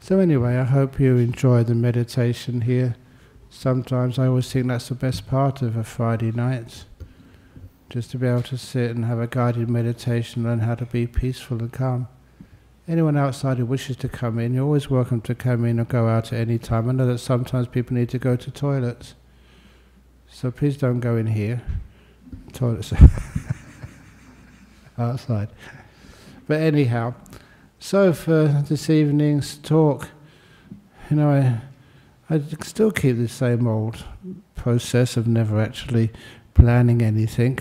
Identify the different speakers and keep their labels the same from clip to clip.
Speaker 1: So, anyway, I hope you enjoy the meditation here. Sometimes I always think that's the best part of a Friday night, just to be able to sit and have a guided meditation, learn how to be peaceful and calm. Anyone outside who wishes to come in, you're always welcome to come in or go out at any time. I know that sometimes people need to go to toilets, so please don't go in here. Toilets outside. But anyhow, so for this evening's talk, you know, I, I still keep the same old process of never actually planning anything.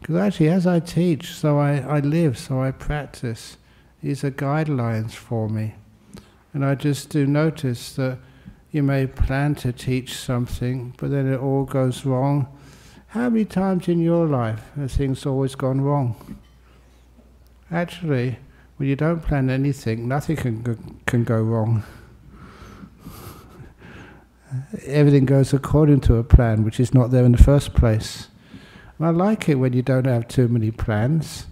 Speaker 1: Because actually, as I teach, so I, I live, so I practice. These are guidelines for me. And I just do notice that you may plan to teach something, but then it all goes wrong. How many times in your life have things always gone wrong? Actually, when you don't plan anything, nothing can go, can go wrong. Everything goes according to a plan, which is not there in the first place. And I like it when you don't have too many plans.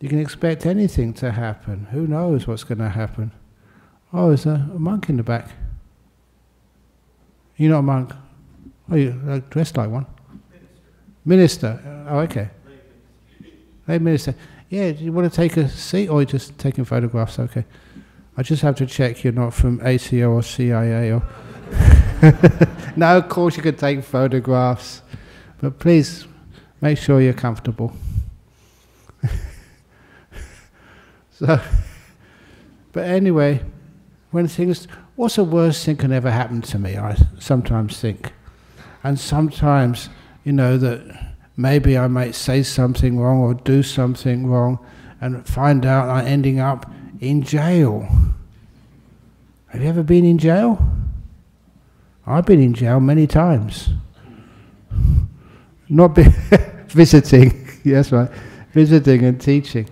Speaker 1: You can expect anything to happen. Who knows what's going to happen? Oh, there's a, a monk in the back. You're not a monk. Oh, you uh, dressed like one. Minister. Minister. Oh, okay. Hey, minister. Yeah, do you want to take a seat or just taking photographs? Okay. I just have to check you're not from ASIO or CIA or. no, of course you can take photographs, but please make sure you're comfortable. so, but anyway, when things, what's the worst thing can ever happen to me? I sometimes think, and sometimes, you know that maybe I might say something wrong or do something wrong and find out I'm ending up in jail. Have you ever been in jail? I've been in jail many times. Not be visiting, yes, right, visiting and teaching.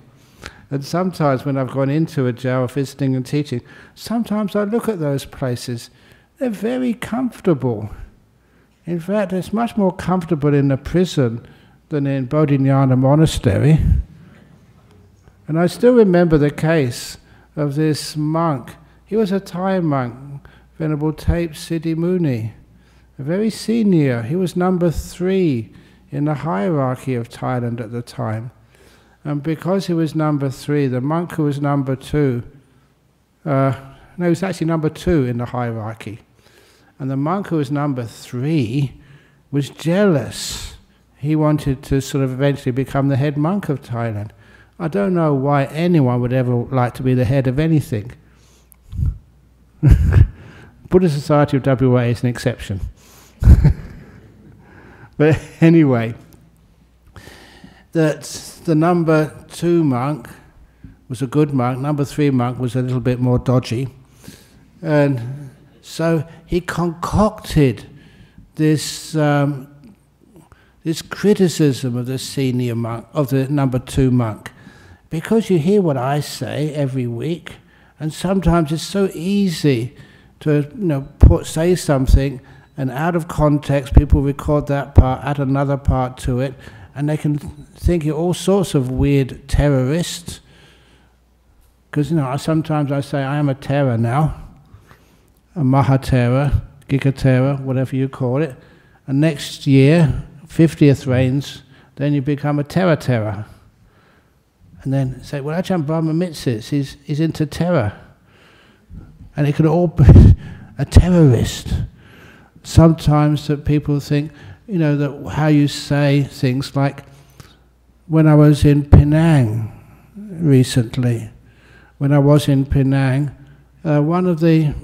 Speaker 1: And sometimes when I've gone into a jail visiting and teaching, sometimes I look at those places, they're very comfortable. In fact, it's much more comfortable in a prison than in Bodhinyana Monastery. And I still remember the case of this monk. He was a Thai monk, Venerable Tape Siddhi a very senior. He was number three in the hierarchy of Thailand at the time. And because he was number three, the monk who was number two, uh, no, he was actually number two in the hierarchy. And the monk who was number three was jealous. He wanted to sort of eventually become the head monk of Thailand. I don't know why anyone would ever like to be the head of anything. Buddhist Society of WA is an exception. but anyway, that the number two monk was a good monk, number three monk was a little bit more dodgy. And so he concocted this um, this criticism of the senior monk, of the number two monk, because you hear what I say every week, and sometimes it's so easy to you know put say something, and out of context, people record that part, add another part to it, and they can think you're all sorts of weird terrorists. Because you know, sometimes I say I am a terror now a Mahathera, Gigatera, whatever you call it. And next year, 50th rains, then you become a Terra Terra. And then say, well, Ajahn Brahm admits, he's, he's into terror. And it could all be a terrorist. Sometimes that people think, you know, that how you say things like, when I was in Penang recently, when I was in Penang, uh, one of the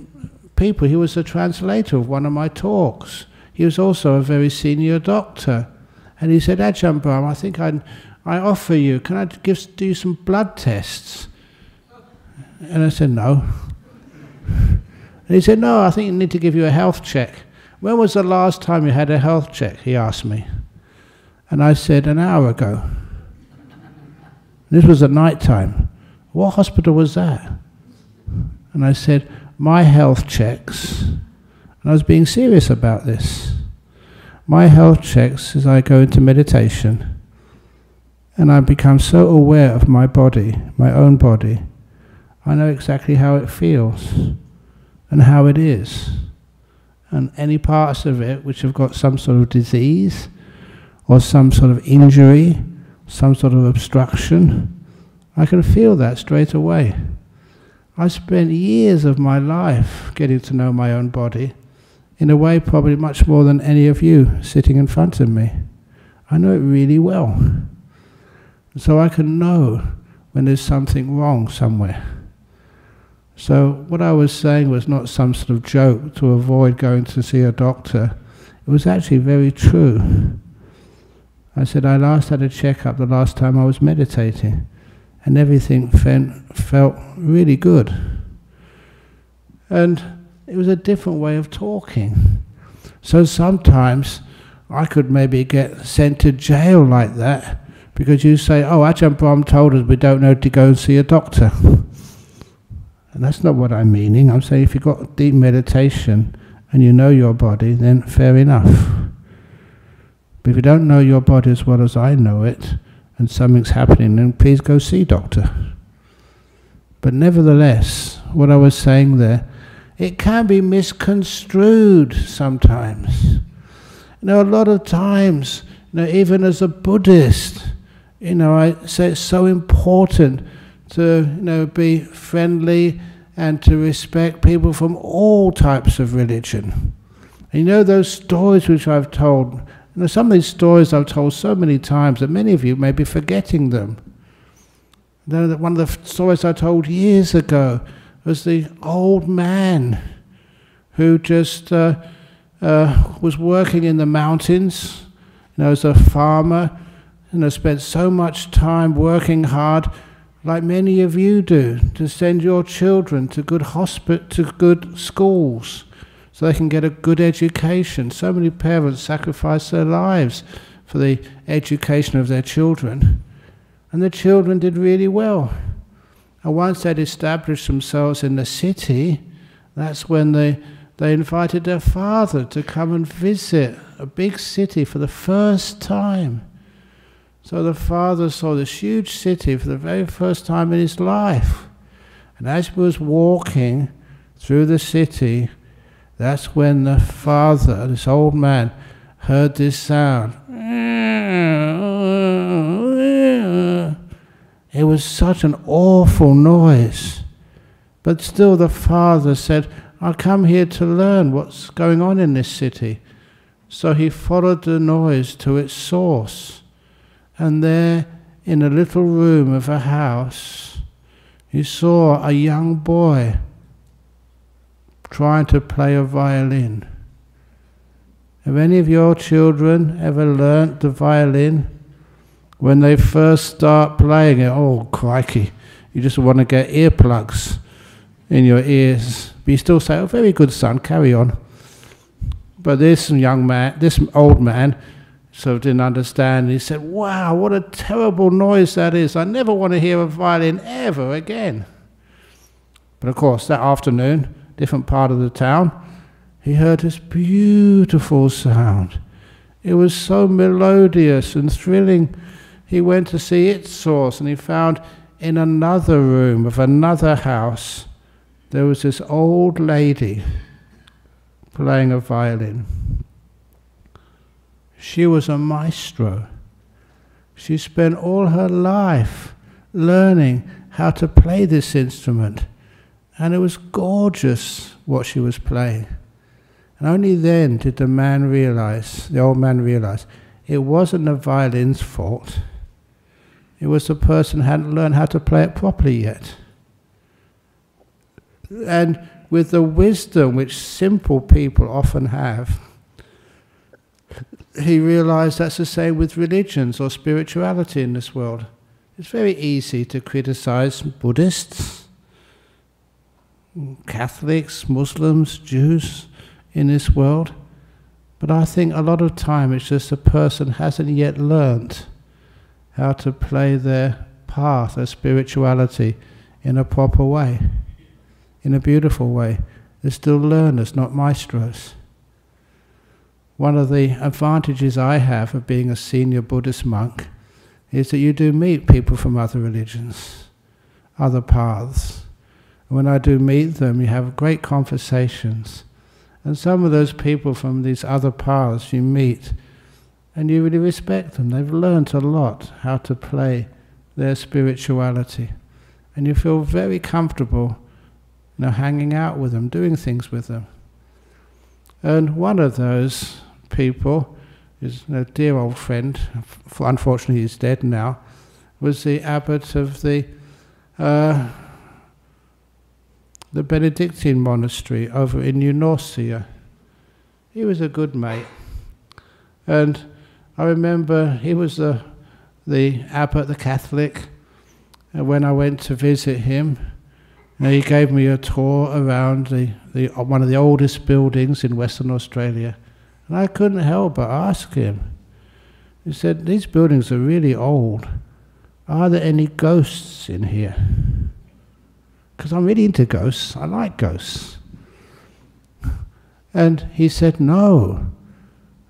Speaker 1: people. He was the translator of one of my talks. He was also a very senior doctor. And he said, Ajahn Brahm, I think i I offer you, can I give, do some blood tests? And I said, no. And he said, no, I think you need to give you a health check. When was the last time you had a health check? He asked me. And I said, an hour ago. This was at night time. What hospital was that? And I said, my health checks, and I was being serious about this, my health checks as I go into meditation, and I become so aware of my body, my own body, I know exactly how it feels and how it is. And any parts of it which have got some sort of disease or some sort of injury, some sort of obstruction, I can feel that straight away. I spent years of my life getting to know my own body in a way probably much more than any of you sitting in front of me. I know it really well. So I can know when there's something wrong somewhere. So what I was saying was not some sort of joke to avoid going to see a doctor. It was actually very true. I said I last had a checkup the last time I was meditating, and everything felt really good. And it was a different way of talking. So sometimes I could maybe get sent to jail like that because you say, oh, Ajahn Brahm told us we don't know to go and see a doctor. And that's not what I'm meaning. I'm saying if you've got deep meditation and you know your body, then fair enough. But if you don't know your body as well as I know it, and something's happening, then please go see doctor. But nevertheless, what I was saying there, it can be misconstrued sometimes. You know, a lot of times, you know, even as a Buddhist, you know, I say it's so important to you know be friendly and to respect people from all types of religion. And you know those stories which I've told. You know, some of these stories I've told so many times that many of you may be forgetting them. You know, one of the stories I told years ago was the old man who just uh, uh, was working in the mountains, you know, as a farmer, and has spent so much time working hard like many of you do, to send your children to good hospit- to good schools so they can get a good education. So many parents sacrifice their lives for the education of their children. And the children did really well. And once they'd established themselves in the city, that's when they, they invited their father to come and visit a big city for the first time. So the father saw this huge city for the very first time in his life. And as he was walking through the city, that's when the father, this old man, heard this sound. It was such an awful noise. But still, the father said, I come here to learn what's going on in this city. So he followed the noise to its source. And there, in a little room of a house, he saw a young boy trying to play a violin. Have any of your children ever learnt the violin? When they first start playing it, oh crikey, you just want to get earplugs in your ears. But you still say, oh, very good son, carry on. But this young man, this old man, sort of didn't understand. He said, Wow, what a terrible noise that is. I never want to hear a violin ever again. But of course, that afternoon, different part of the town, he heard this beautiful sound. It was so melodious and thrilling. He went to see its source and he found in another room of another house there was this old lady playing a violin. She was a maestro. She spent all her life learning how to play this instrument. And it was gorgeous what she was playing. And only then did the man realize, the old man realize, it wasn't the violin's fault. It was the person hadn't learned how to play it properly yet. And with the wisdom which simple people often have, he realized that's the same with religions or spirituality in this world. It's very easy to criticize Buddhists, Catholics, Muslims, Jews in this world, but I think a lot of time it's just a person hasn't yet learnt how to play their path of spirituality in a proper way, in a beautiful way. They're still learners, not maestros. One of the advantages I have of being a senior Buddhist monk is that you do meet people from other religions, other paths. When I do meet them, you have great conversations. And some of those people from these other paths you meet, and you really respect them. They've learnt a lot how to play their spirituality. And you feel very comfortable you know, hanging out with them, doing things with them. And one of those people is a dear old friend, unfortunately he's dead now, was the abbot of the uh, the Benedictine monastery over in New Norcia. He was a good mate. And I remember he was the, the abbot, the Catholic, and when I went to visit him, he gave me a tour around the, the, one of the oldest buildings in Western Australia. And I couldn't help but ask him. He said, These buildings are really old. Are there any ghosts in here? Because I'm really into ghosts. I like ghosts. And he said, No,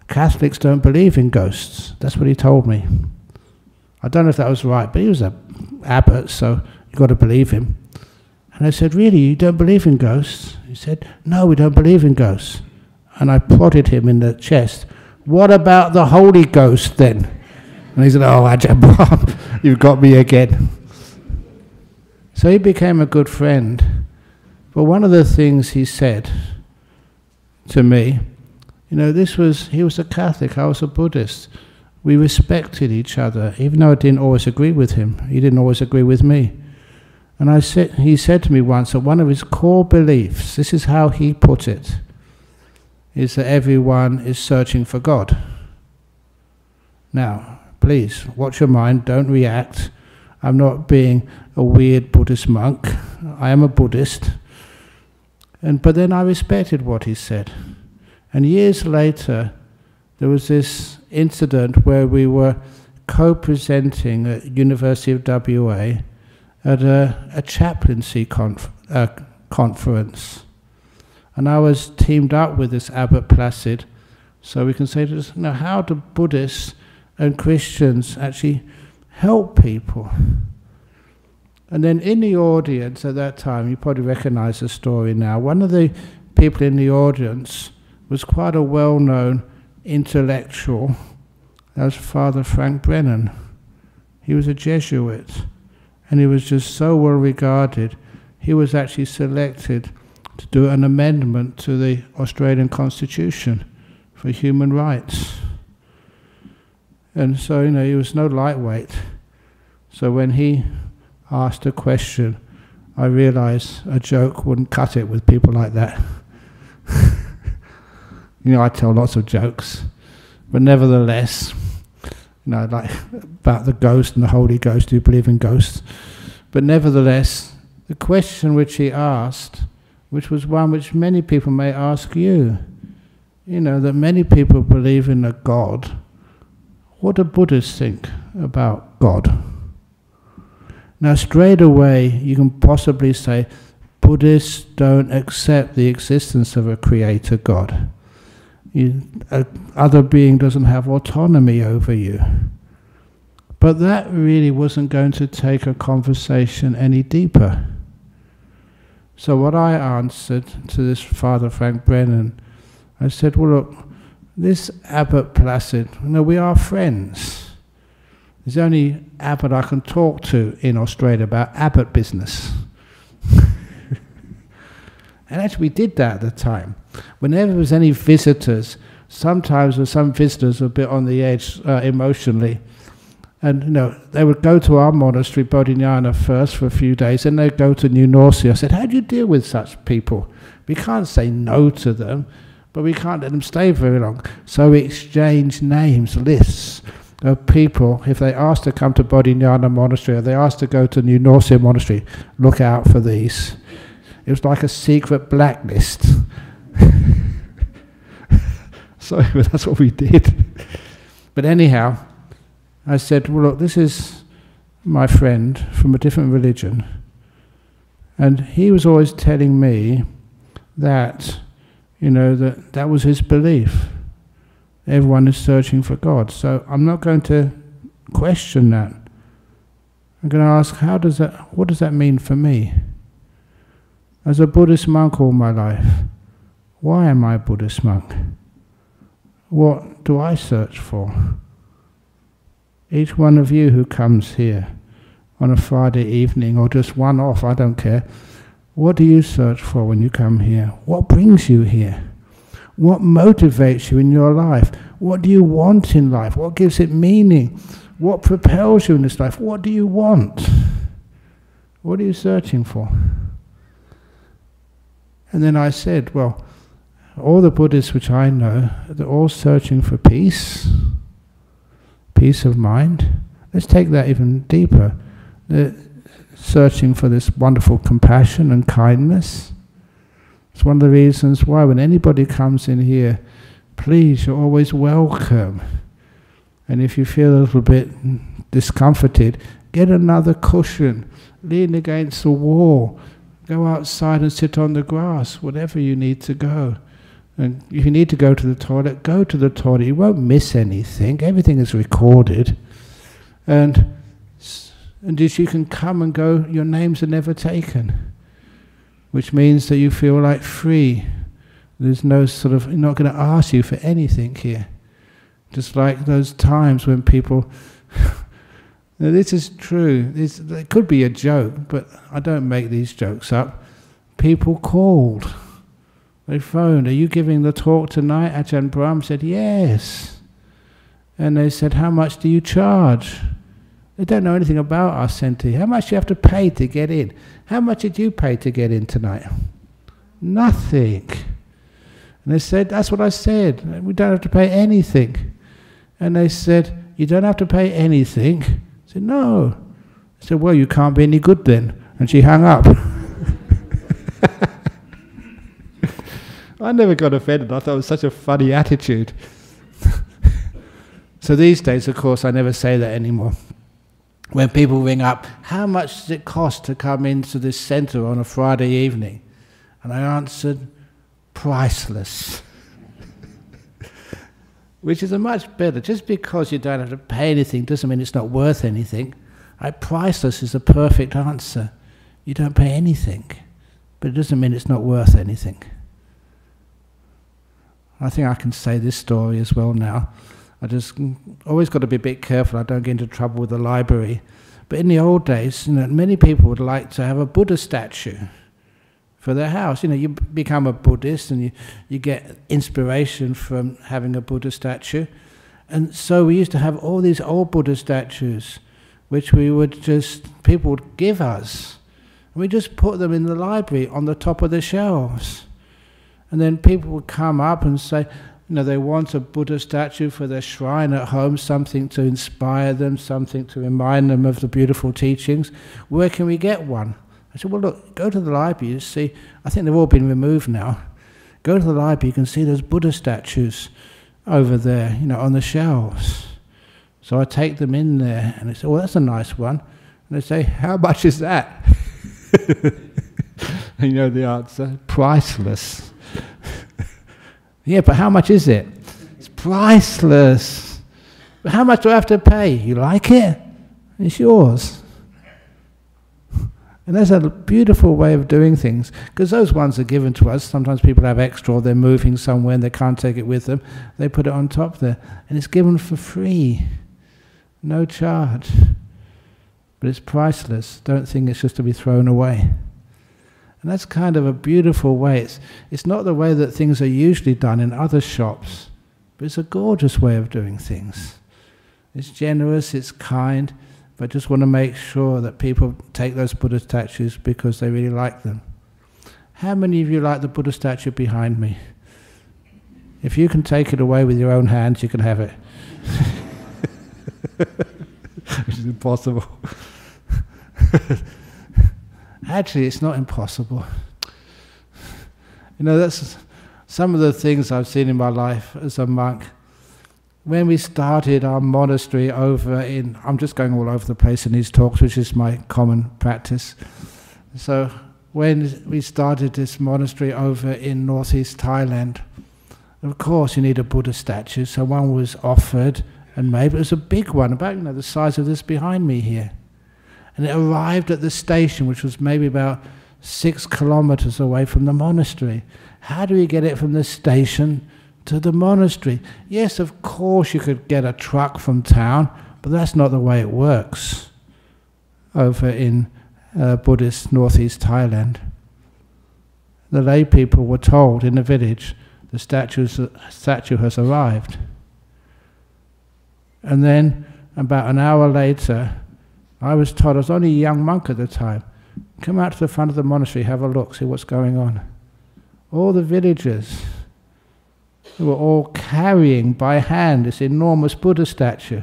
Speaker 1: Catholics don't believe in ghosts. That's what he told me. I don't know if that was right, but he was an abbot, so you've got to believe him. And I said, Really, you don't believe in ghosts? He said, No, we don't believe in ghosts. And I prodded him in the chest. What about the Holy Ghost then? And he said, Oh, Ajahn you've got me again. So he became a good friend. But one of the things he said to me, you know, this was, he was a Catholic, I was a Buddhist. We respected each other, even though I didn't always agree with him. He didn't always agree with me. And I said, he said to me once that one of his core beliefs, this is how he put it, is that everyone is searching for God. Now, please, watch your mind, don't react. I'm not being a weird Buddhist monk. I am a Buddhist. And, but then I respected what he said. And years later, there was this incident where we were co-presenting at University of WA at a, a chaplaincy conf, uh, conference. And I was teamed up with this Abbot Placid, so we can say to us, you know, how do Buddhists and Christians actually help people? And then in the audience at that time, you probably recognize the story now, one of the people in the audience was quite a well known intellectual. That was Father Frank Brennan. He was a Jesuit, and he was just so well regarded. He was actually selected to do an amendment to the Australian Constitution for human rights. And so, you know, he was no lightweight. So when he asked a question, I realised a joke wouldn't cut it with people like that. you know, I tell lots of jokes, but nevertheless, you know, like about the ghost and the Holy Ghost, do you believe in ghosts? But nevertheless, the question which he asked, which was one which many people may ask you, you know, that many people believe in a God. What do Buddhists think about God? Now, straight away, you can possibly say Buddhists don't accept the existence of a creator God. You, a other being doesn't have autonomy over you. But that really wasn't going to take a conversation any deeper. So, what I answered to this Father Frank Brennan, I said, Well, look, this Abbot Placid, know, we are friends. There's only Abbot I can talk to in Australia about Abbot business. and actually, we did that at the time. Whenever there was any visitors, sometimes there were some visitors were a bit on the edge uh, emotionally. And you know, they would go to our monastery, Bodhinyana, first for a few days, and they'd go to New Norcia. I said, How do you deal with such people? We can't say no to them, but we can't let them stay very long. So we exchange names, lists of people, if they ask to come to Bodhinyana Monastery or they ask to go to New Norcia Monastery, look out for these. It was like a secret blacklist. so that's what we did. But anyhow, I said, well, look, this is my friend from a different religion. And he was always telling me that, you know, that that was his belief everyone is searching for God. So I'm not going to question that. I'm going to ask, how does that, what does that mean for me? as a Buddhist monk all my life. Why am I a Buddhist monk? What do I search for? Each one of you who comes here on a Friday evening or just one off, I don't care. What do you search for when you come here? What brings you here? What motivates you in your life? What do you want in life? What gives it meaning? What propels you in this life? What do you want? What are you searching for? And then I said, well, all the Buddhists which I know, they're all searching for peace, peace of mind. Let's take that even deeper. Searching for this wonderful compassion and kindness. It's one of the reasons why when anybody comes in here, please, you're always welcome. And if you feel a little bit discomforted, get another cushion, lean against the wall, go outside and sit on the grass, whatever you need to go. And if you need to go to the toilet, go to the toilet. You won't miss anything. Everything is recorded. And, and as you can come and go, your names are never taken. Which means that you feel like free. There's no sort of, not going to ask you for anything here. Just like those times when people, now this is true, this, it could be a joke, but I don't make these jokes up. People called they phoned, Are you giving the talk tonight? Ajahn Brahm said, Yes. And they said, How much do you charge? They don't know anything about our centre. How much do you have to pay to get in? How much did you pay to get in tonight? Nothing. And they said, That's what I said. We don't have to pay anything. And they said, You don't have to pay anything? I said, No. I said, Well, you can't be any good then. And she hung up. I never got offended. I thought it was such a funny attitude. so these days, of course, I never say that anymore. When people ring up, how much does it cost to come into this centre on a Friday evening? And I answered, priceless. Which is a much better. Just because you don't have to pay anything doesn't mean it's not worth anything. Right? Priceless is a perfect answer. You don't pay anything, but it doesn't mean it's not worth anything. I think I can say this story as well now. I just always got to be a bit careful I don't get into trouble with the library. But in the old days, you know, many people would like to have a Buddha statue for their house. You know, you become a Buddhist and you, you get inspiration from having a Buddha statue. And so we used to have all these old Buddha statues, which we would just, people would give us. And we just put them in the library on the top of the shelves. And then people would come up and say, you know, they want a Buddha statue for their shrine at home, something to inspire them, something to remind them of the beautiful teachings. Where can we get one? I said, well, look, go to the library. You see, I think they've all been removed now. Go to the library, you can see those Buddha statues over there, you know, on the shelves. So I take them in there, and they say, well, that's a nice one. And they say, how much is that? you know the answer priceless. Yeah, but how much is it? It's priceless. But how much do I have to pay? You like it? It's yours. And that's a beautiful way of doing things, because those ones are given to us. Sometimes people have extra, or they're moving somewhere and they can't take it with them. They put it on top there, and it's given for free, no charge. But it's priceless. Don't think it's just to be thrown away. And that's kind of a beautiful way. It's, it's not the way that things are usually done in other shops, but it's a gorgeous way of doing things. It's generous, it's kind, but I just want to make sure that people take those Buddha statues because they really like them. How many of you like the Buddha statue behind me? If you can take it away with your own hands, you can have it. Which is impossible. Actually, it's not impossible. You know, that's some of the things I've seen in my life as a monk. When we started our monastery over in, I'm just going all over the place in these talks, which is my common practice. So, when we started this monastery over in northeast Thailand, of course, you need a Buddha statue. So one was offered and made, it was a big one, about you know the size of this behind me here. And it arrived at the station, which was maybe about six kilometers away from the monastery. How do we get it from the station to the monastery? Yes, of course, you could get a truck from town, but that's not the way it works over in uh, Buddhist northeast Thailand. The lay people were told in the village the statue has arrived. And then, about an hour later, I was told, I was only a young monk at the time, come out to the front of the monastery, have a look, see what's going on. All the villagers were all carrying by hand this enormous Buddha statue.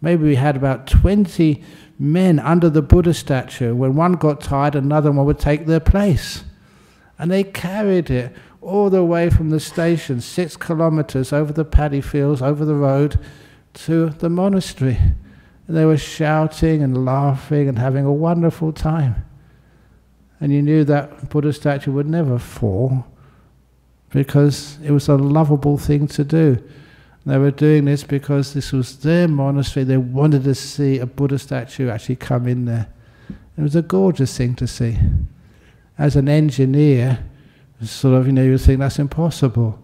Speaker 1: Maybe we had about 20 men under the Buddha statue. When one got tired, another one would take their place. And they carried it all the way from the station, six kilometers over the paddy fields, over the road, to the monastery. And they were shouting and laughing and having a wonderful time. And you knew that Buddha statue would never fall because it was a lovable thing to do. They were doing this because this was their monastery. They wanted to see a Buddha statue actually come in there. It was a gorgeous thing to see. As an engineer, sort of, you know, you think that's impossible.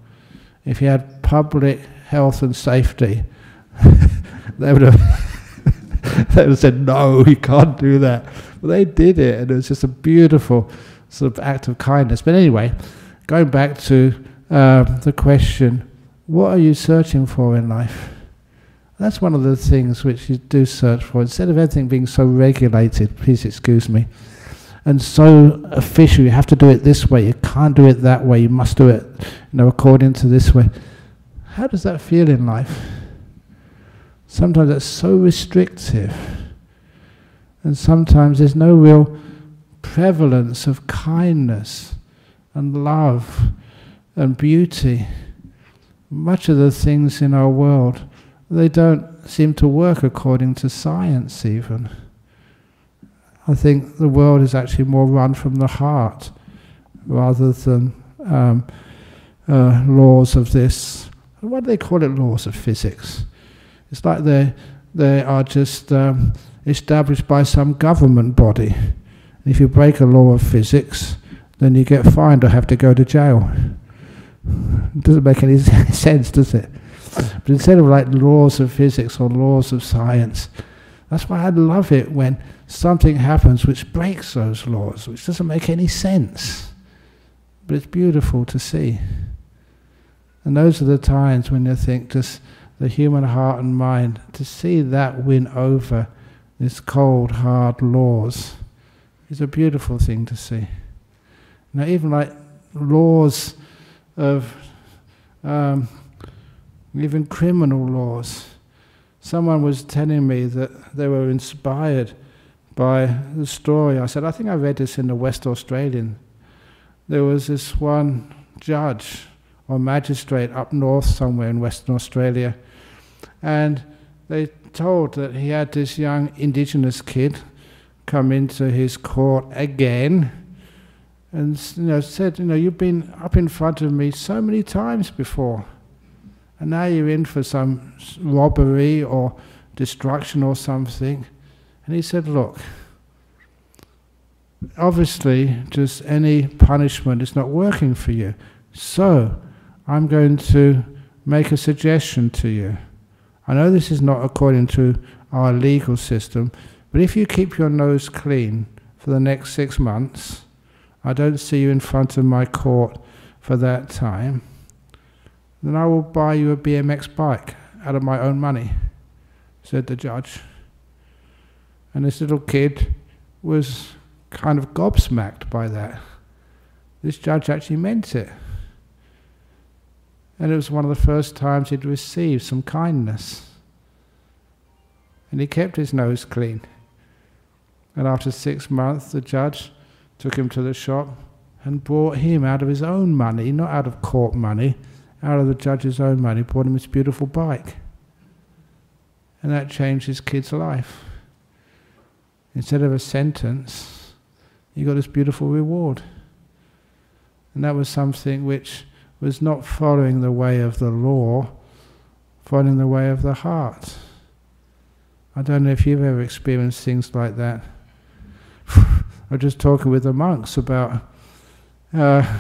Speaker 1: If you had public health and safety, they would have they said, no, you can't do that. But they did it, and it was just a beautiful sort of act of kindness. But anyway, going back to uh, the question, what are you searching for in life? That's one of the things which you do search for. Instead of everything being so regulated, please excuse me, and so official, you have to do it this way, you can't do it that way, you must do it you know, according to this way. How does that feel in life? Sometimes that's so restrictive. And sometimes there's no real prevalence of kindness and love and beauty. Much of the things in our world, they don't seem to work according to science even. I think the world is actually more run from the heart rather than um, uh, laws of this. What do they call it? Laws of physics. It's like they they are just um, established by some government body. If you break a law of physics, then you get fined or have to go to jail. It doesn't make any sense, does it? But instead of like laws of physics or laws of science, that's why I love it when something happens which breaks those laws, which doesn't make any sense. But it's beautiful to see. And those are the times when you think just the human heart and mind, to see that win over this cold, hard laws is a beautiful thing to see. Now, even like laws of, um, even criminal laws. Someone was telling me that they were inspired by the story. I said, I think I read this in the West Australian. There was this one judge or magistrate up north somewhere in Western Australia, and they told that he had this young indigenous kid come into his court again and you know said, you know, you've been up in front of me so many times before, and now you're in for some robbery or destruction or something. And he said, look, obviously, just any punishment is not working for you. So, I'm going to make a suggestion to you. I know this is not according to our legal system, but if you keep your nose clean for the next six months, I don't see you in front of my court for that time, then I will buy you a BMX bike out of my own money, said the judge. And this little kid was kind of gobsmacked by that. This judge actually meant it. And it was one of the first times he'd received some kindness. And he kept his nose clean. And after six months, the judge took him to the shop and bought him out of his own money, not out of court money, out of the judge's own money, bought him this beautiful bike. And that changed his kid's life. Instead of a sentence, he got this beautiful reward. And that was something which was not following the way of the law, following the way of the heart. I don't know if you've ever experienced things like that. I was just talking with the monks about uh,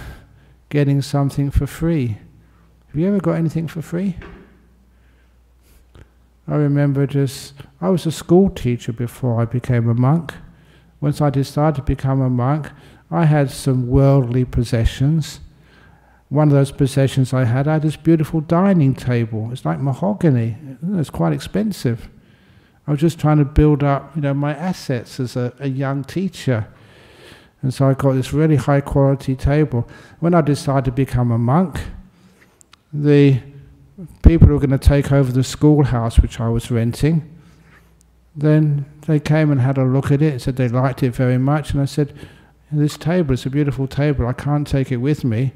Speaker 1: getting something for free. Have you ever got anything for free? I remember just, I was a school teacher before I became a monk. Once I decided to become a monk, I had some worldly possessions. One of those possessions I had, I had this beautiful dining table. It's like mahogany. It's quite expensive. I was just trying to build up, you know, my assets as a, a young teacher. And so I got this really high quality table. When I decided to become a monk, the people who were going to take over the schoolhouse which I was renting, then they came and had a look at it, said they liked it very much, and I said, This table is a beautiful table, I can't take it with me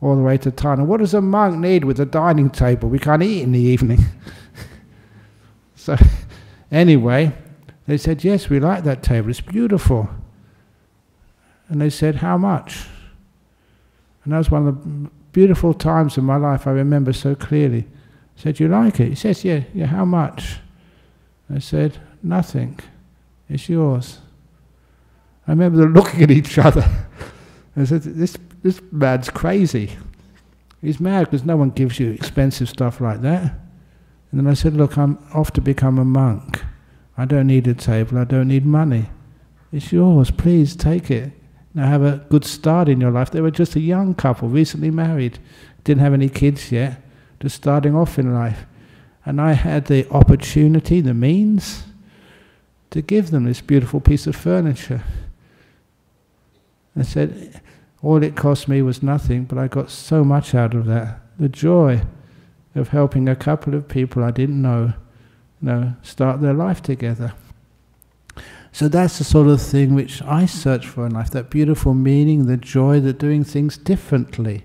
Speaker 1: all the way to town. And what does a monk need with a dining table? We can't eat in the evening. so, anyway, they said, Yes, we like that table, it's beautiful. And they said, How much? And that was one of the beautiful times in my life I remember so clearly. I said, You like it? He says, Yeah, yeah, how much? I said, Nothing. It's yours. I remember them looking at each other. I said, This this man's crazy. He's mad because no one gives you expensive stuff like that. And then I said, Look, I'm off to become a monk. I don't need a table, I don't need money. It's yours, please take it. Now have a good start in your life. They were just a young couple, recently married, didn't have any kids yet, just starting off in life. And I had the opportunity, the means, to give them this beautiful piece of furniture. I said, all it cost me was nothing, but I got so much out of that. The joy of helping a couple of people I didn't know, you know start their life together. So that's the sort of thing which I search for in life, that beautiful meaning, the joy, the doing things differently.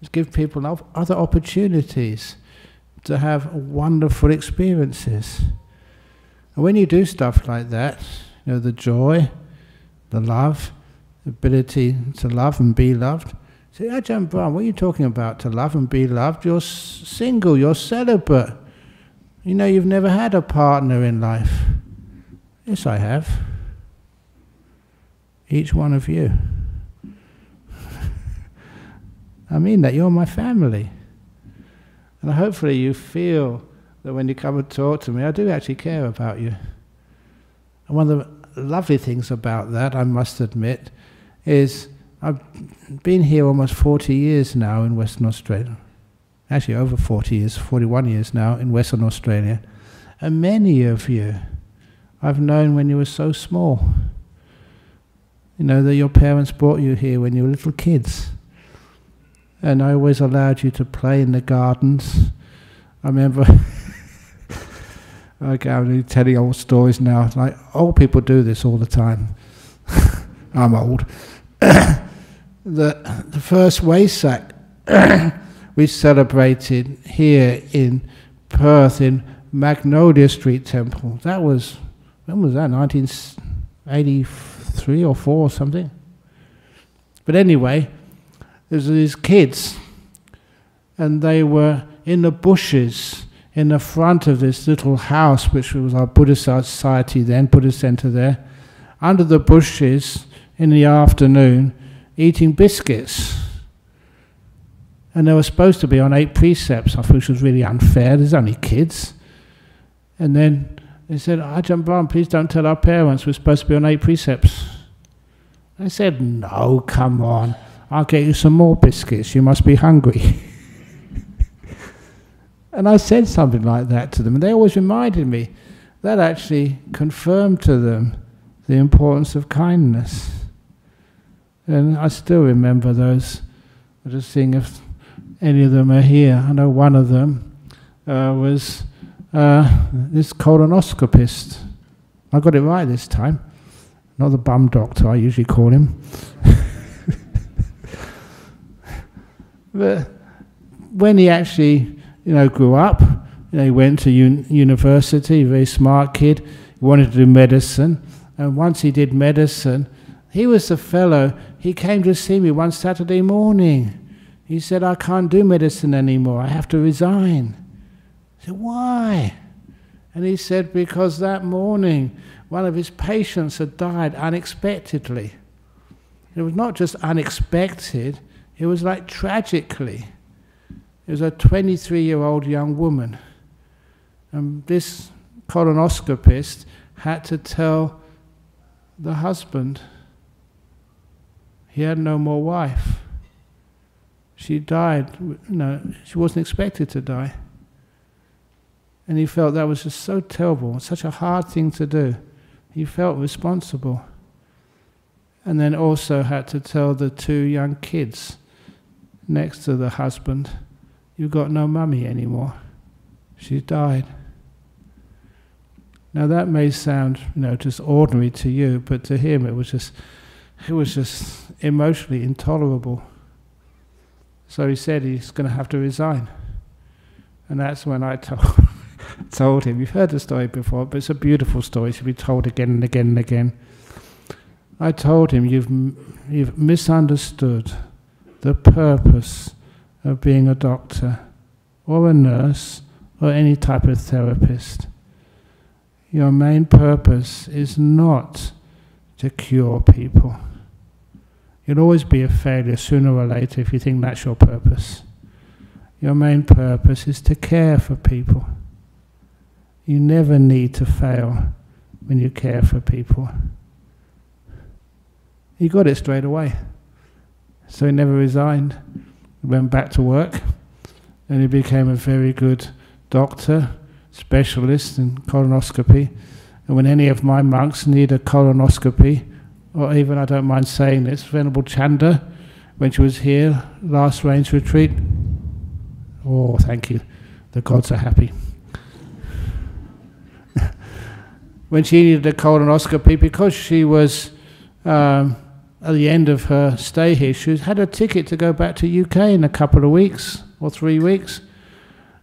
Speaker 1: Just give people other opportunities to have wonderful experiences. And when you do stuff like that, you know, the joy, the love, ability to love and be loved. Say, Ajahn Brahm, what are you talking about? To love and be loved? You're single, you're celibate. You know, you've never had a partner in life. Yes, I have. Each one of you. I mean that you're my family. And hopefully you feel that when you come and talk to me, I do actually care about you. And one of the lovely things about that, I must admit, is I've been here almost 40 years now in Western Australia. Actually, over 40 years, 41 years now in Western Australia. And many of you I've known when you were so small. You know, that your parents brought you here when you were little kids. And I always allowed you to play in the gardens. I remember, okay, I'm telling old stories now. Like, old people do this all the time. I'm old. the, the first Wesak we celebrated here in Perth in Magnolia Street Temple. That was, when was that? 1983 or 4 or something? But anyway, there's these kids, and they were in the bushes in the front of this little house, which was our Buddhist society then, Buddhist center there. Under the bushes, in the afternoon eating biscuits. And they were supposed to be on eight precepts, I thought which was really unfair. There's only kids. And then they said, Ajahn Brahm, please don't tell our parents we're supposed to be on eight precepts. I said, No, come on. I'll get you some more biscuits. You must be hungry. and I said something like that to them, and they always reminded me. That actually confirmed to them the importance of kindness. And I still remember those. I'm just seeing if any of them are here. I know one of them uh, was uh, this colonoscopist. I got it right this time. Not the bum doctor I usually call him. but when he actually, you know, grew up, you know, he went to un- university, very smart kid. He wanted to do medicine, and once he did medicine, he was the fellow, he came to see me one Saturday morning. He said, I can't do medicine anymore, I have to resign. I said, Why? And he said, Because that morning one of his patients had died unexpectedly. It was not just unexpected, it was like tragically. It was a 23 year old young woman. And this colonoscopist had to tell the husband he had no more wife. She died, no, she wasn't expected to die. And he felt that was just so terrible, such a hard thing to do. He felt responsible. And then also had to tell the two young kids next to the husband, You've got no mummy anymore. She died. Now that may sound, you know, just ordinary to you, but to him it was just, it was just emotionally intolerable. So he said he's going to have to resign, and that's when I told told him. You've heard the story before, but it's a beautiful story. It should be told again and again and again. I told him you've you've misunderstood the purpose of being a doctor, or a nurse, or any type of therapist. Your main purpose is not to cure people. You'll always be a failure sooner or later if you think that's your purpose. Your main purpose is to care for people. You never need to fail when you care for people. He got it straight away. So he never resigned. He went back to work and he became a very good doctor specialist in colonoscopy. And when any of my monks need a colonoscopy, or even I don't mind saying this, Venerable Chanda, when she was here last rains retreat, oh, thank you, the gods are happy. when she needed a colonoscopy, because she was um, at the end of her stay here, she had a ticket to go back to UK in a couple of weeks or three weeks.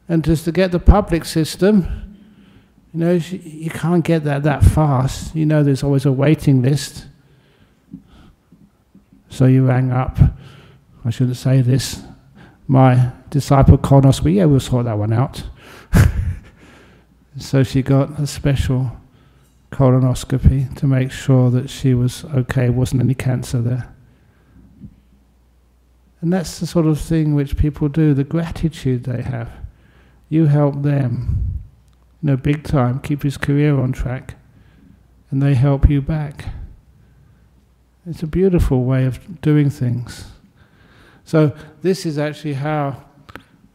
Speaker 1: And just to get the public system, you know, you can't get that that fast. You know, there's always a waiting list. So you rang up. I shouldn't say this. My disciple Konos, well, yeah, we'll sort that one out. so she got a special colonoscopy to make sure that she was okay, wasn't any cancer there. And that's the sort of thing which people do, the gratitude they have. You help them, you know, big time, keep his career on track, and they help you back. It's a beautiful way of doing things. So, this is actually how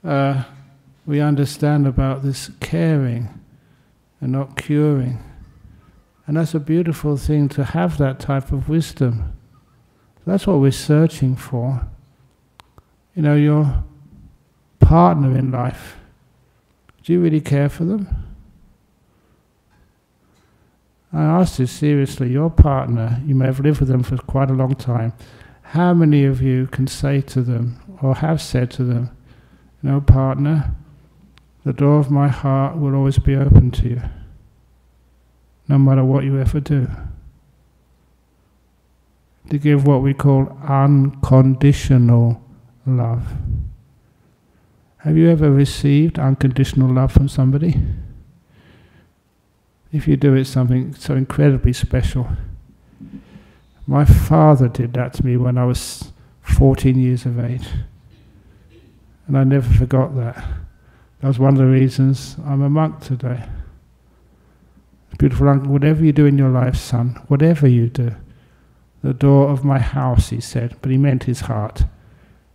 Speaker 1: uh, we understand about this caring and not curing. And that's a beautiful thing to have that type of wisdom. That's what we're searching for. You know, your partner in life do you really care for them? I ask this seriously. Your partner, you may have lived with them for quite a long time. How many of you can say to them, or have said to them, know, partner, the door of my heart will always be open to you, no matter what you ever do? To give what we call unconditional love. Have you ever received unconditional love from somebody? If you do, it's something so incredibly special. My father did that to me when I was 14 years of age. And I never forgot that. That was one of the reasons I'm a monk today. Beautiful uncle, whatever you do in your life, son, whatever you do, the door of my house, he said, but he meant his heart,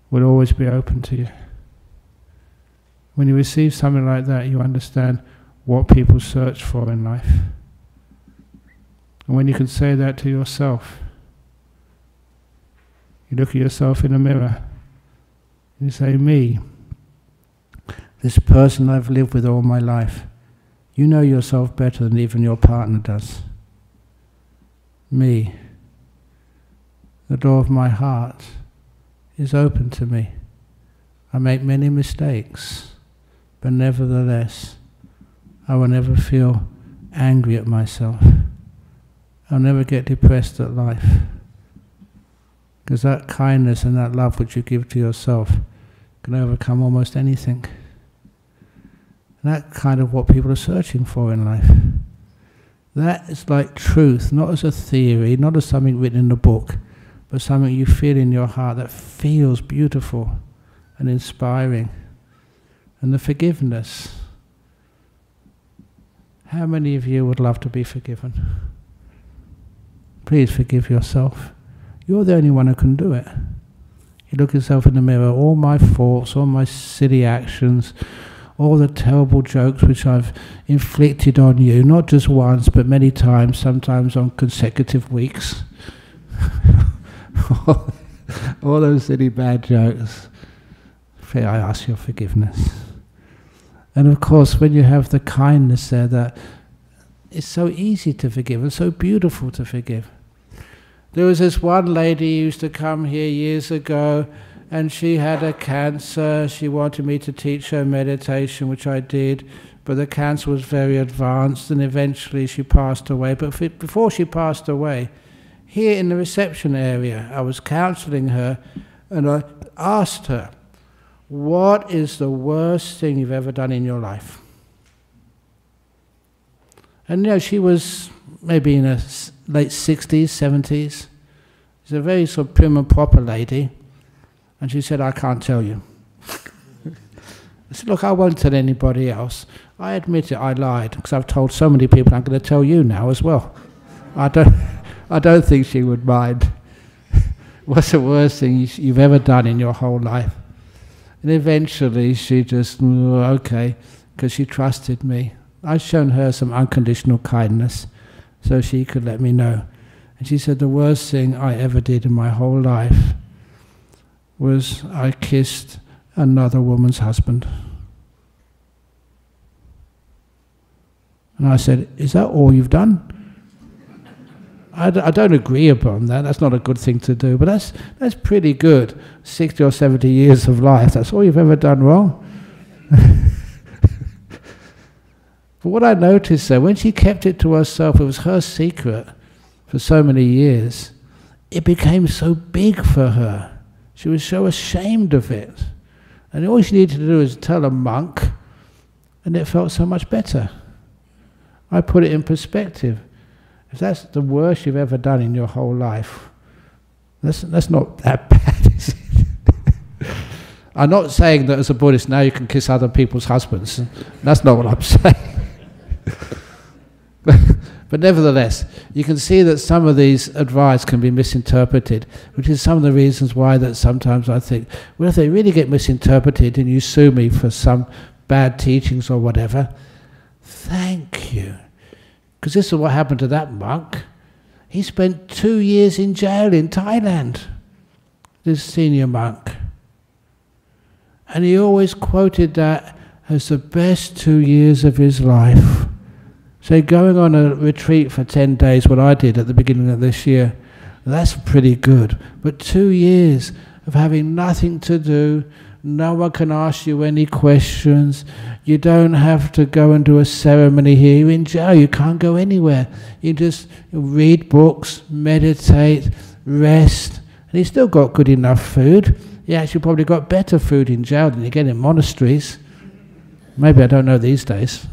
Speaker 1: will always be open to you. When you receive something like that, you understand what people search for in life. And when you can say that to yourself, you look at yourself in a mirror, and you say, Me, this person I've lived with all my life, you know yourself better than even your partner does. Me, the door of my heart is open to me. I make many mistakes. But nevertheless, I will never feel angry at myself. I'll never get depressed at life. Because that kindness and that love which you give to yourself can overcome almost anything. And kind of what people are searching for in life. That is like truth, not as a theory, not as something written in a book, but something you feel in your heart that feels beautiful and inspiring. And the forgiveness. How many of you would love to be forgiven? Please forgive yourself. You're the only one who can do it. You look yourself in the mirror, all my faults, all my silly actions, all the terrible jokes which I've inflicted on you, not just once, but many times, sometimes on consecutive weeks. all those silly bad jokes. I ask your forgiveness. And of course, when you have the kindness there, that it's so easy to forgive and so beautiful to forgive. There was this one lady who used to come here years ago, and she had a cancer. She wanted me to teach her meditation, which I did, but the cancer was very advanced, and eventually she passed away. But before she passed away, here in the reception area, I was counseling her, and I asked her, What is the worst thing you've ever done in your life? And you know, she was maybe in her late 60s, 70s. She's a very sort of prim and proper lady. And she said, I can't tell you. I said, Look, I won't tell anybody else. I admit it, I lied, because I've told so many people I'm going to tell you now as well. I don't, I don't think she would mind. What's the worst thing you've ever done in your whole life? And eventually she just, mm, okay, because she trusted me. I'd shown her some unconditional kindness so she could let me know. And she said, The worst thing I ever did in my whole life was I kissed another woman's husband. And I said, Is that all you've done? I d- I don't agree upon that. That's not a good thing to do, but that's, that's pretty good. 60 or 70 years of life, that's all you've ever done wrong. But what I noticed though, when she kept it to herself, it was her secret for so many years, it became so big for her. She was so ashamed of it. And all she needed to do was tell a monk, and it felt so much better. I put it in perspective. If that's the worst you've ever done in your whole life, that's, that's not that bad, is it? I'm not saying that as a Buddhist now you can kiss other people's husbands. That's not what I'm saying. but nevertheless, you can see that some of these advice can be misinterpreted, which is some of the reasons why that sometimes I think, well, if they really get misinterpreted and you sue me for some bad teachings or whatever, thank you. Because this is what happened to that monk. He spent two years in jail in Thailand, this senior monk. And he always quoted that as the best two years of his life. So going on a retreat for 10 days, what I did at the beginning of this year, that's pretty good. But two years of having nothing to do, no one can ask you any questions. You don't have to go and do a ceremony here. You're in jail. You can't go anywhere. You just read books, meditate, rest. And you still got good enough food. You actually probably got better food in jail than you get in monasteries. Maybe I don't know these days.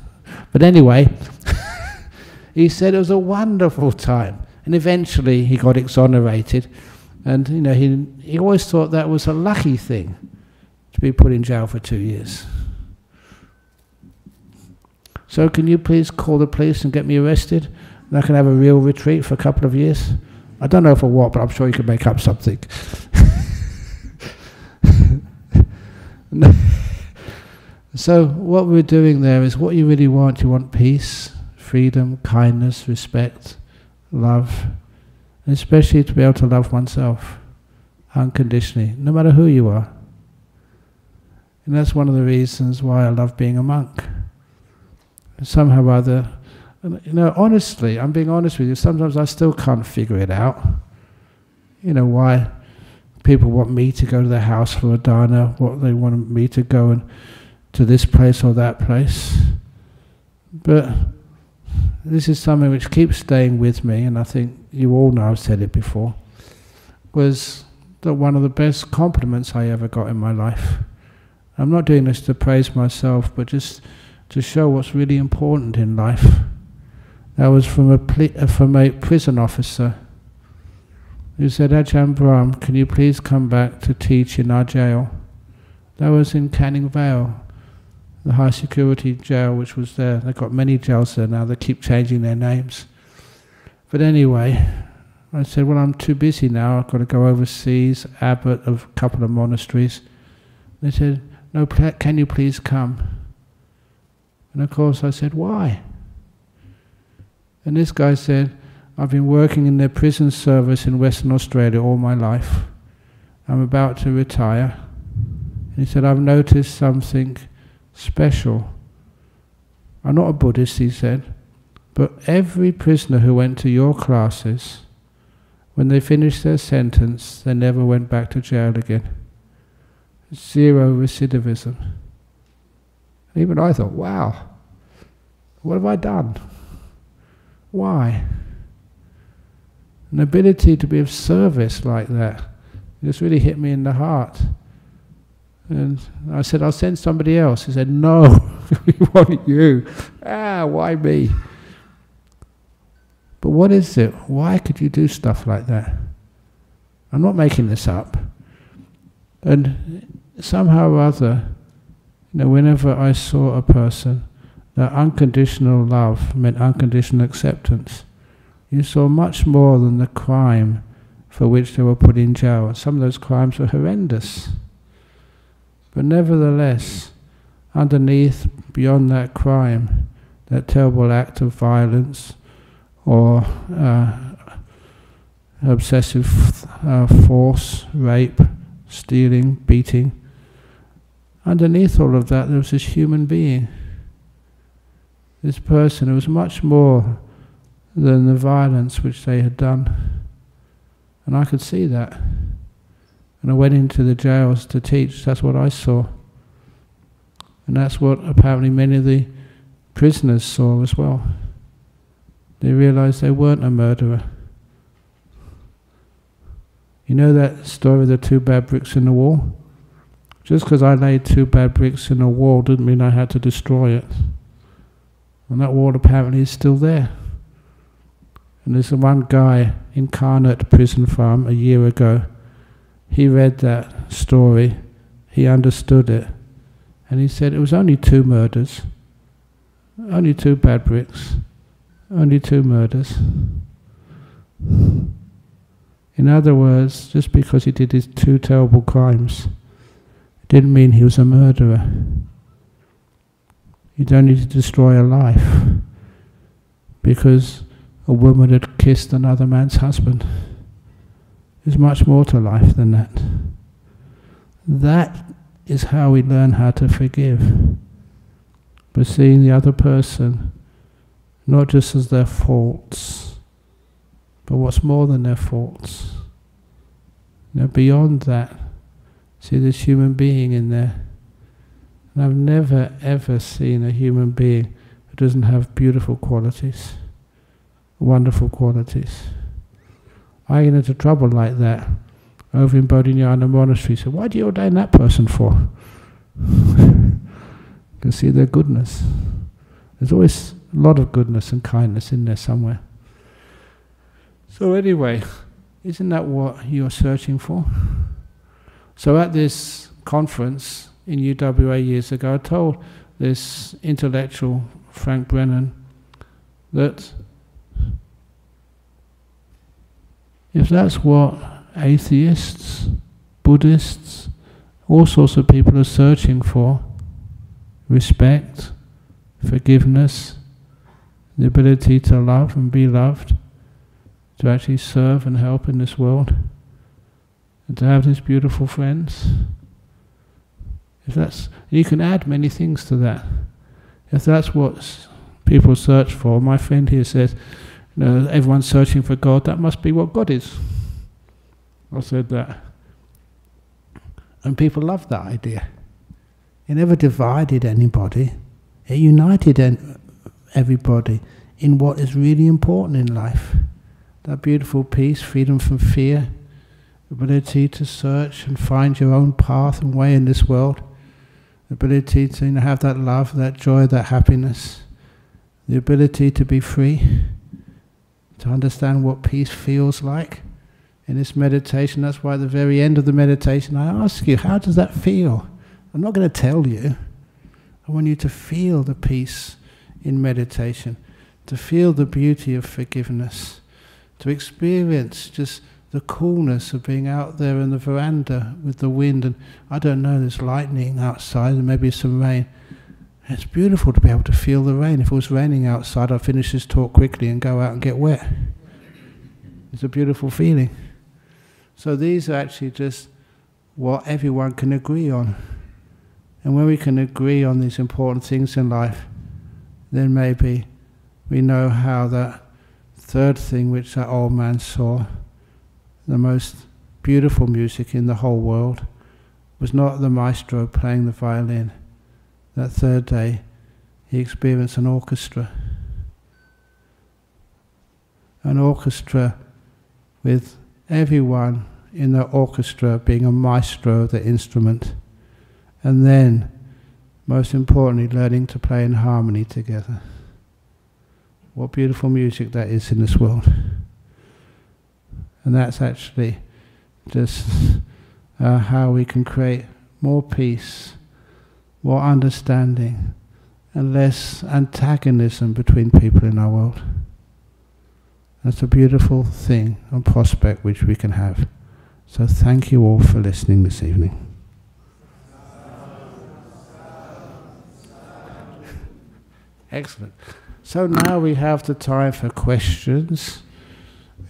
Speaker 1: But anyway, he said it was a wonderful time. And eventually he got exonerated. And, you know, he, he always thought that was a lucky thing be put in jail for two years. So can you please call the police and get me arrested? And I can have a real retreat for a couple of years? I don't know for what, but I'm sure you can make up something. So, what we're doing there is what you really want. You want peace, freedom, kindness, respect, love, and especially to be able to love oneself unconditionally, no matter who you are. And that's one of the reasons why I love being a monk. Somehow or other, you know, honestly, I'm being honest with you, sometimes I still can't figure it out. You know, why people want me to go to their house for a dana, what they want me to go and to this place or that place. But this is something which keeps staying with me, and I think you all know I've said it before, was that one of the best compliments I ever got in my life. I'm not doing this to praise myself, but just to show what's really important in life. That was from a, uh, from a prison officer. who said, Ajahn Brahm, can you please come back to teach in our jail? That was in Canning Vale, the high security jail which was there. They've got many jails there now, they keep changing their names. But anyway, I said, Well, I'm too busy now, I've got to go overseas, abbot of a couple of monasteries. They said, No, can you please come? And of course I said, Why? And this guy said, I've been working in their prison service in Western Australia all my life. I'm about to retire. And he said, I've noticed something special. I'm not a Buddhist, he said, but every prisoner who went to your classes, when they finished their sentence, they never went back to jail again. Zero recidivism. And even I thought, wow, what have I done? Why? An ability to be of service like that just really hit me in the heart. And I said, I'll send somebody else. He said, No, we want you. Ah, why me? But what is it? Why could you do stuff like that? I'm not making this up. And somehow or other, you know, whenever I saw a person, that unconditional love meant unconditional acceptance. You saw much more than the crime for which they were put in jail. Some of those crimes were horrendous. But nevertheless, underneath, beyond that crime, that terrible act of violence or uh, obsessive uh, force, rape, stealing, beating, underneath all of that there was this human being. This person who was much more than the violence which they had done. And I could see that. And I went into the jails to teach. That's what I saw. And that's what apparently many of the prisoners saw as well. They realized they weren't a murderer. You know that story of the two bad bricks in the wall? Just because I laid two bad bricks in a wall didn't mean I had to destroy it. And that wall apparently is still there. And there's one guy in Prison Farm a year ago he read that story, he understood it, and he said it was only two murders, only two bad bricks, only two murders. In other words, just because he did his two terrible crimes, didn't mean he was a murderer. Don't need to destroy a life because a woman had kissed another man's husband. There's much more to life than that. That is how we learn how to forgive. By seeing the other person not just as their faults, but what's more than their faults. Now, beyond that, see this human being in there. And I've never ever seen a human being who doesn't have beautiful qualities, wonderful qualities. I get into trouble like that over in Bodhinyana Monastery. So why do you ordain that person for? you can see their goodness. There's always a lot of goodness and kindness in there somewhere. So anyway, isn't that what you're searching for? So at this conference in UWA years ago, I told this intellectual Frank Brennan that If that's what atheists, Buddhists, all sorts of people are searching for respect, forgiveness, the ability to love and be loved, to actually serve and help in this world, and to have these beautiful friends. If that's, you can add many things to that. If that's what people search for, my friend here says, you know, everyone's searching for God, that must be what God is. I said that. And people loved that idea. It never divided anybody, it united everybody in what is really important in life. That beautiful peace, freedom from fear, ability to search and find your own path and way in this world, ability to you know, have that love, that joy, that happiness, the ability to be free to understand what peace feels like in this meditation. That's why at the very end of the meditation, I ask you, how does that feel? I'm not going to tell you. I want you to feel the peace in meditation, to feel the beauty of forgiveness, to experience just the coolness of being out there in the veranda with the wind. And I don't know, there's lightning outside and maybe some rain. It's beautiful to be able to feel the rain. If it was raining outside, I'd finish this talk quickly and go out and get wet. It's a beautiful feeling. So these are actually just what everyone can agree on. And when we can agree on these important things in life, then maybe we know how that third thing which that old man saw, the most beautiful music in the whole world, was not the maestro playing the violin. That third day, he experienced an orchestra. An orchestra with everyone in the orchestra being a maestro of the instrument and then, most importantly, learning to play in harmony together. What beautiful music that is in this world. And that's actually just uh, how we can create more peace, more understanding, and less antagonism between people in our world. That's a beautiful thing and prospect which we can have. So thank you all for listening this evening. Excellent. So now we have the time for questions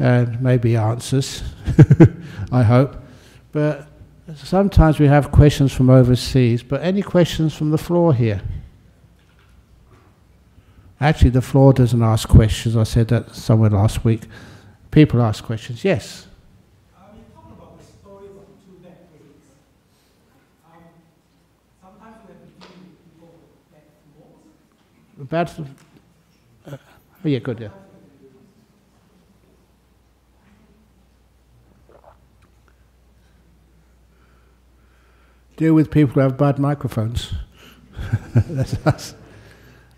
Speaker 1: and maybe answers, I hope. But sometimes we have questions from overseas, but any questions from the floor here? Actually, the floor doesn't ask questions. I said that somewhere last week. People ask questions. Yes? bad. Uh, oh yeah, good. Yeah. Deal with people who have bad microphones. That's us.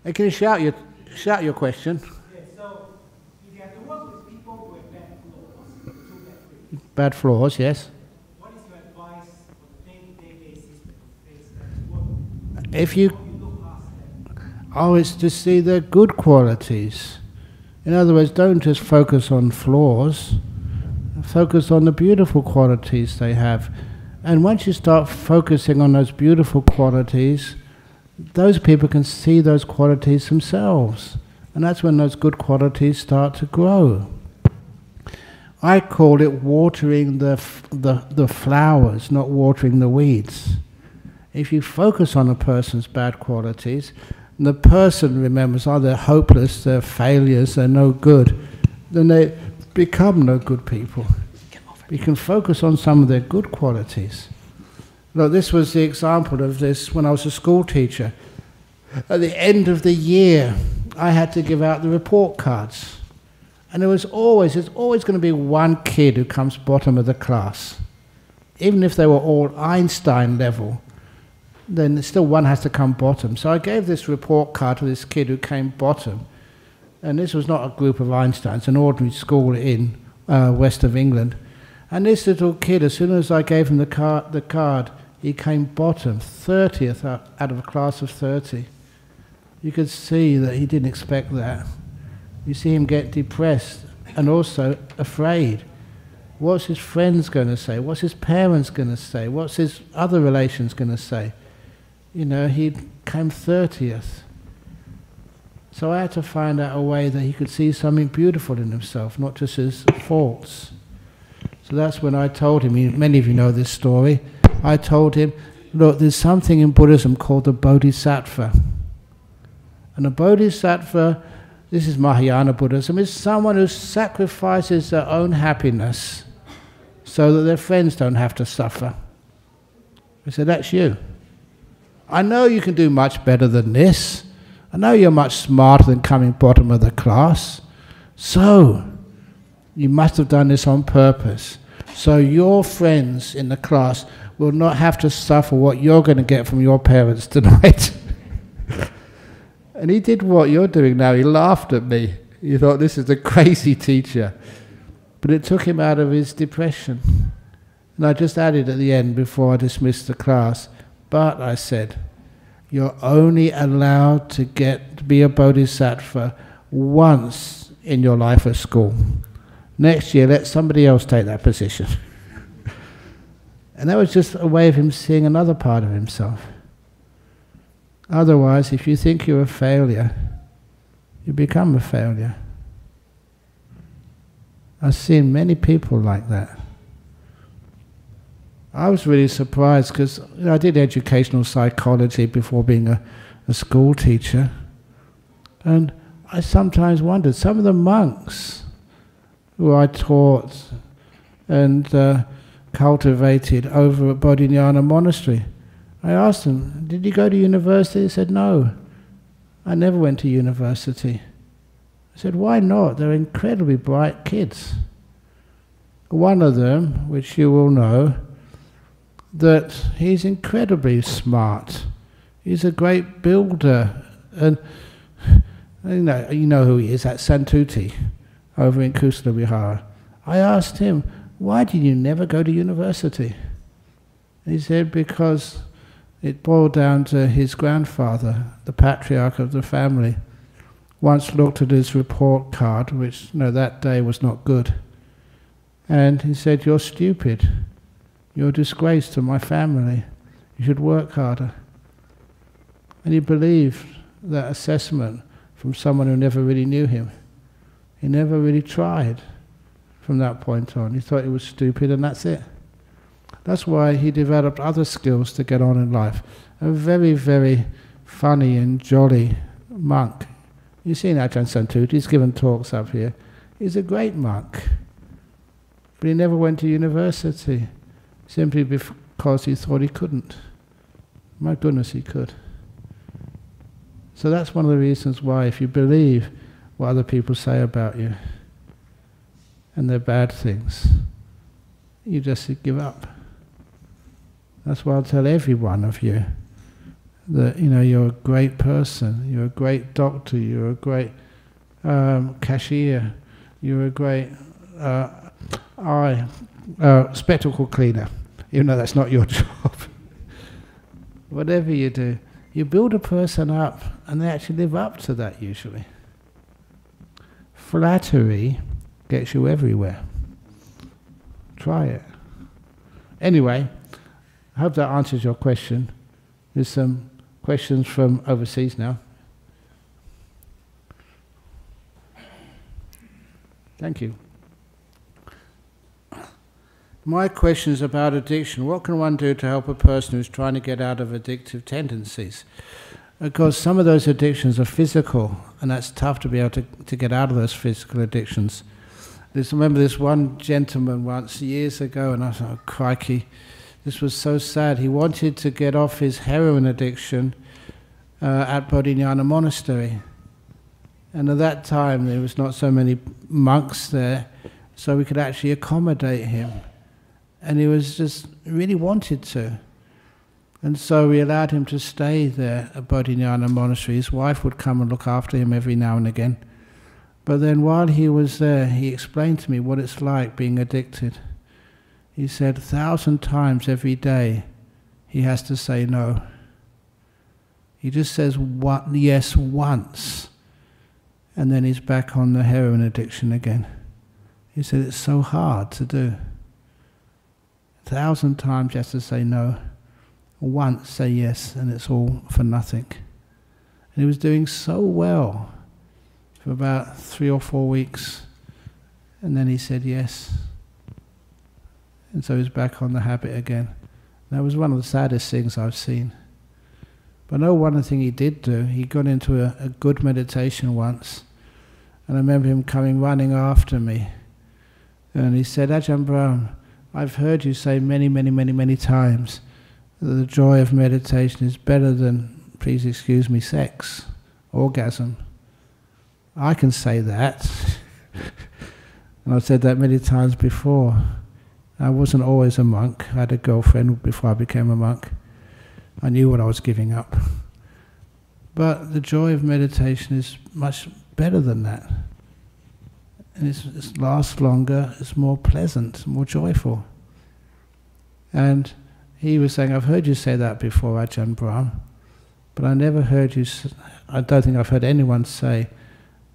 Speaker 1: Hey, can you shout your shout your question? bad floors, yes. What is your advice on a day-to-day basis? If you Oh, it's to see their good qualities. In other words, don't just focus on flaws, focus on the beautiful qualities they have. And once you start focusing on those beautiful qualities, those people can see those qualities themselves. And that's when those good qualities start to grow. I call it watering the, the, the flowers, not watering the weeds. If you focus on a person's bad qualities, the person remembers, oh, they're hopeless, they're failures, they're no good, then they become no good people. We can focus on some of their good qualities. Look, this was the example of this when I was a school teacher. At the end of the year, I had to give out the report cards. And there was always, there's always going to be one kid who comes bottom of the class. Even if they were all Einstein level, then still one has to come bottom. So I gave this report card to this kid who came bottom. And this was not a group of Einsteins, an ordinary school in uh, west of England. And this little kid, as soon as I gave him the, car- the card, he came bottom, 30th out of a class of 30. You could see that he didn't expect that. You see him get depressed and also afraid. What's his friends going to say? What's his parents going to say? What's his other relations going to say? you know, he came 30th. So I had to find out a way that he could see something beautiful in himself, not just his faults. So that's when I told him, many of you know this story, I told him, look, there's something in Buddhism called the Bodhisattva. And a Bodhisattva, this is Mahayana Buddhism, is someone who sacrifices their own happiness so that their friends don't have to suffer. I said, that's you. I know you can do much better than this. I know you're much smarter than coming bottom of the class. So, you must have done this on purpose. So, your friends in the class will not have to suffer what you're going to get from your parents tonight. and he did what you're doing now. He laughed at me. He thought, this is a crazy teacher. But it took him out of his depression. And I just added at the end before I dismissed the class, but I said, you're only allowed to get to be a bodhisattva once in your life at school. Next year, let somebody else take that position. and that was just a way of him seeing another part of himself. Otherwise, if you think you're a failure, you become a failure. I've seen many people like that. I was really surprised because you know, I did educational psychology before being a, a school teacher. And I sometimes wondered, some of the monks who I taught and uh, cultivated over at Bodhinyana Monastery, I asked him, Did you go to university? He said, No, I never went to university. I said, Why not? They're incredibly bright kids. One of them, which you will know, that he's incredibly smart. He's a great builder. And you know, you know who he is, that Santuti over in Kusala Vihara. I asked him, why did you never go to university? He said, because it boiled down to his grandfather, the patriarch of the family, once looked at his report card, which you know, that day was not good. And he said, You're stupid. You're a disgrace to my family. You should work harder. And he believed that assessment from someone who never really knew him. He never really tried from that point on. He thought he was stupid and that's it. That's why he developed other skills to get on in life. A very, very funny and jolly monk. You've seen Ajahn Santut, he's given talks up here. He's a great monk. But he never went to university simply because he thought he couldn't. My goodness, he could. So that's one of the reasons why, if you believe what other people say about you and their bad things, you just give up. That's why I'll tell every one of you that you know you're a great person, you're a great doctor, you're a great um, cashier, you're a great uh, eye uh, spectacle cleaner, even though that's not your job. Whatever you do, you build a person up and they actually live up to that usually. Flattery gets you everywhere. Try it. Anyway, I hope that answers your question. There's some questions from overseas now. Thank you. My question is about addiction. What can one do to help a person who's trying to get out of addictive tendencies? Because some of those addictions are physical, and that's tough to be able to, to get out of those physical addictions. I remember this one gentleman once years ago, and I thought, oh, crikey, this was so sad. He wanted to get off his heroin addiction uh, at Bodhinyana Monastery. And at that time, there was not so many monks there, so we could actually accommodate him and he was just really wanted to. And so we allowed him to stay there at Bodhinyana Monastery. His wife would come and look after him every now and again. But then while he was there, he explained to me what it's like being addicted. He said a thousand times every day he has to say no. He just says what, yes once, and then he's back on the heroin addiction again. He said it's so hard to do A thousand times you have to say no. Once say yes, and it's all for nothing. And he was doing so well for about three or four weeks, and then he said yes. And so he's back on the habit again. That was one of the saddest things I've seen. But know one thing he did do, he got into a, a good meditation once, and I remember him coming running after me. And he said, Ajahn Brahm, I've heard you say many, many, many, many times the joy of meditation is better than, please excuse me, sex, orgasm. I can say that. and I've said that many times before. I wasn't always a monk. I had a girlfriend before I became a monk. I knew what I was giving up. But the joy of meditation is much better than that. and it lasts longer, it's more pleasant, more joyful. And he was saying, I've heard you say that before, Ajahn Brahm, but I never heard you, I don't think I've heard anyone say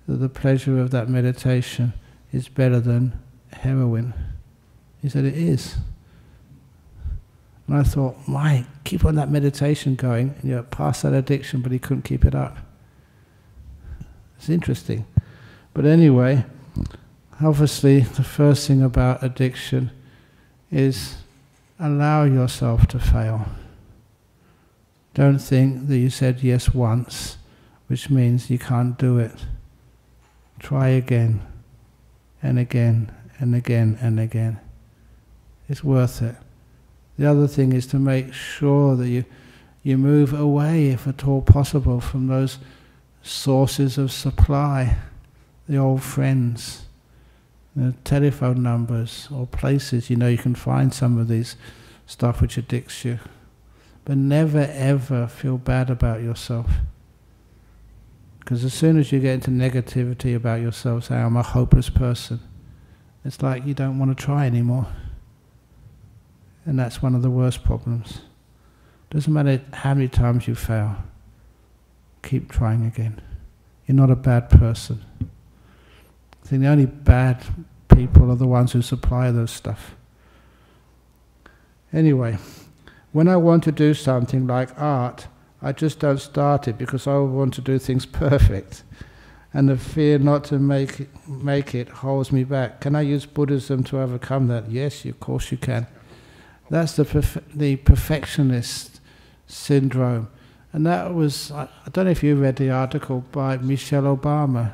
Speaker 1: that the pleasure of that meditation is better than heroin. He said, It is. And I thought, my, keep on that meditation going, and you're past that addiction, but he couldn't keep it up. It's interesting. But anyway, obviously, the first thing about addiction is allow yourself to fail. Don't think that you said yes once, which means you can't do it. Try again, and again, and again, and again. It's worth it. The other thing is to make sure that you, you move away, if at all possible, from those sources of supply, the old friends the telephone numbers or places, you know, you can find some of these stuff which addicts you. But never ever feel bad about yourself. Because as soon as you get into negativity about yourself, say, I'm a hopeless person, it's like you don't want to try anymore. And that's one of the worst problems. Doesn't matter how many times you fail, keep trying again. You're not a bad person. Think the only bad people are the ones who supply those stuff. Anyway, when I want to do something like art, I just don't start it because I want to do things perfect. And the fear not to make it, make it holds me back. Can I use Buddhism to overcome that? Yes, of course you can. That's the, perf- the perfectionist syndrome. And that was, I, I don't know if you read the article by Michelle Obama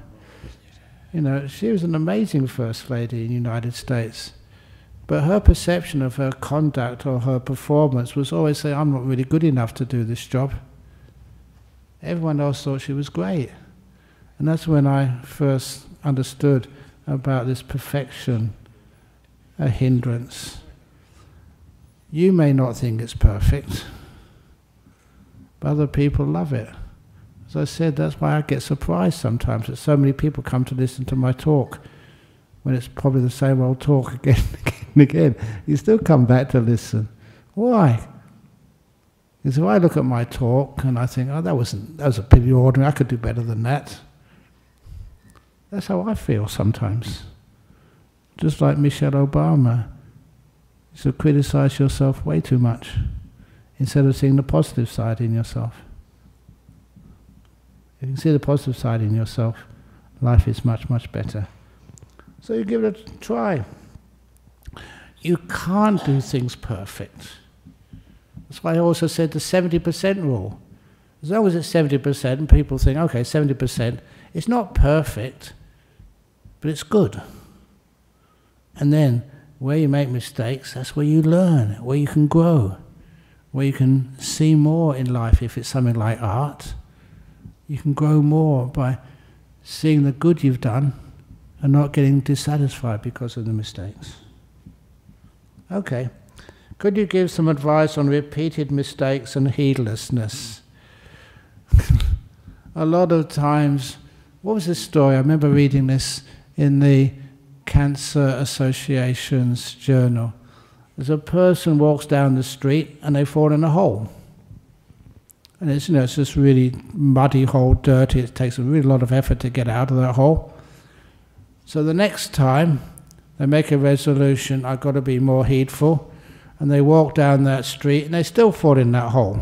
Speaker 1: you know, she was an amazing First Lady in the United States. But her perception of her conduct or her performance was always saying, I'm not really good enough to do this job. Everyone else thought she was great. And that's when I first understood about this perfection, a hindrance. You may not think it's perfect, but other people love it. As I said, that's why I get surprised sometimes that so many people come to listen to my talk when it's probably the same old talk again and again. You still come back to listen. Why? Because if I look at my talk and I think, oh, that, wasn't, that was a pretty ordinary, I could do better than that. That's how I feel sometimes. Just like Michelle Obama. You should criticize yourself way too much instead of seeing the positive side in yourself. You can see the positive side in yourself, life is much, much better. So you give it a try. You can't do things perfect. That's why I also said the 70% rule. As long as it's 70%, and people think, okay, 70%, it's not perfect, but it's good. And then, where you make mistakes, that's where you learn, where you can grow, where you can see more in life if it's something like art you can grow more by seeing the good you've done and not getting dissatisfied because of the mistakes. Okay. Could you give some advice on repeated mistakes and heedlessness? a lot of times, what was this story? I remember reading this in the Cancer Association's journal. There's a person walks down the street and they fall in a hole. And it's, you know, it's just really muddy hole, dirty. It takes a really lot of effort to get out of that hole. So the next time they make a resolution, I've got to be more heedful. And they walk down that street and they still fall in that hole.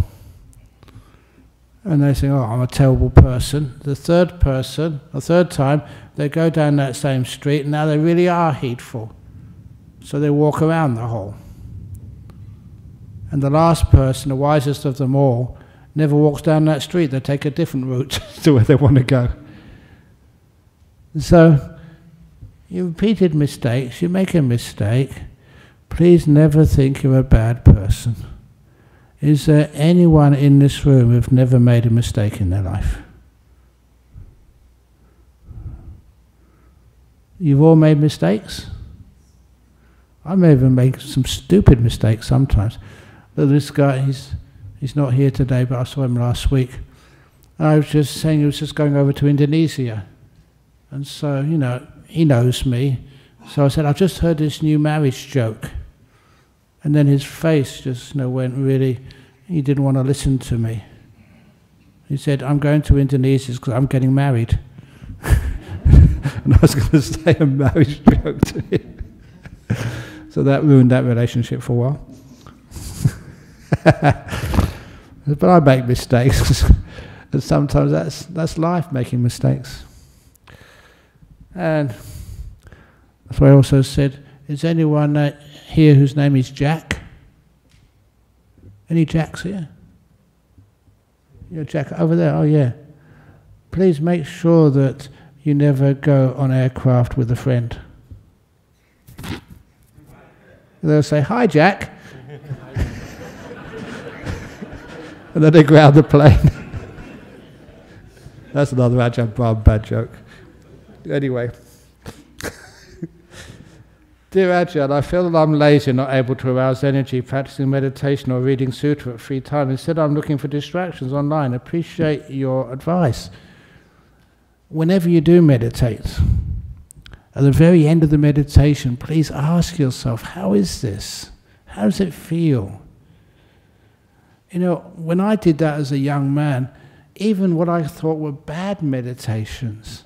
Speaker 1: And they say, oh, I'm a terrible person. The third person, the third time, they go down that same street and now they really are heedful. So they walk around the hole. And the last person, the wisest of them all, never walks down that street. They take a different route to where they want to go. So, you repeated mistakes, you make a mistake. Please never think you're a bad person. Is there anyone in this room who've never made a mistake in their life? You've all made mistakes? I may even make some stupid mistakes sometimes. But this guy, he's He's not here today, but I saw him last week. And I was just saying he was just going over to Indonesia. And so, you know, he knows me. So I said, I've just heard this new marriage joke. And then his face just you know, went really, he didn't want to listen to me. He said, I'm going to Indonesia because I'm getting married. and I was going to say a marriage joke to him. so that ruined that relationship for a while. but I make mistakes, and sometimes that's, that's life making mistakes. And that's why I also said, is anyone here whose name is Jack? Any Jacks here? You're Jack over there? Oh, yeah. Please make sure that you never go on aircraft with a friend. They'll say, Hi, Jack. And then they ground the plane. That's another Ajahn Brahm bad joke. Anyway. Dear Ajahn, I feel that I'm lazy and not able to arouse energy practicing meditation or reading sutra at free time. Instead, I'm looking for distractions online. Appreciate your advice. Whenever you do meditate, at the very end of the meditation, please ask yourself, how is this? How does it feel? You know, when I did that as a young man, even what I thought were bad meditations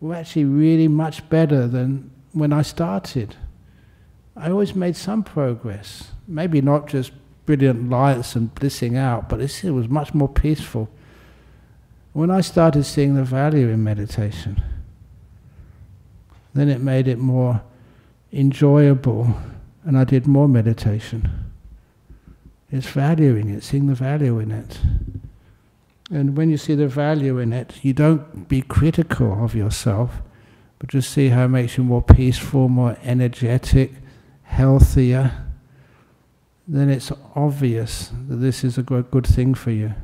Speaker 1: were actually really much better than when I started. I always made some progress. Maybe not just brilliant lights and blissing out, but it was much more peaceful. When I started seeing the value in meditation, then it made it more enjoyable, and I did more meditation. It's valuing it, seeing the value in it. And when you see the value in it, you don't be critical of yourself, but just see how it makes you more peaceful, more energetic, healthier, then it's obvious that this is a good thing for you.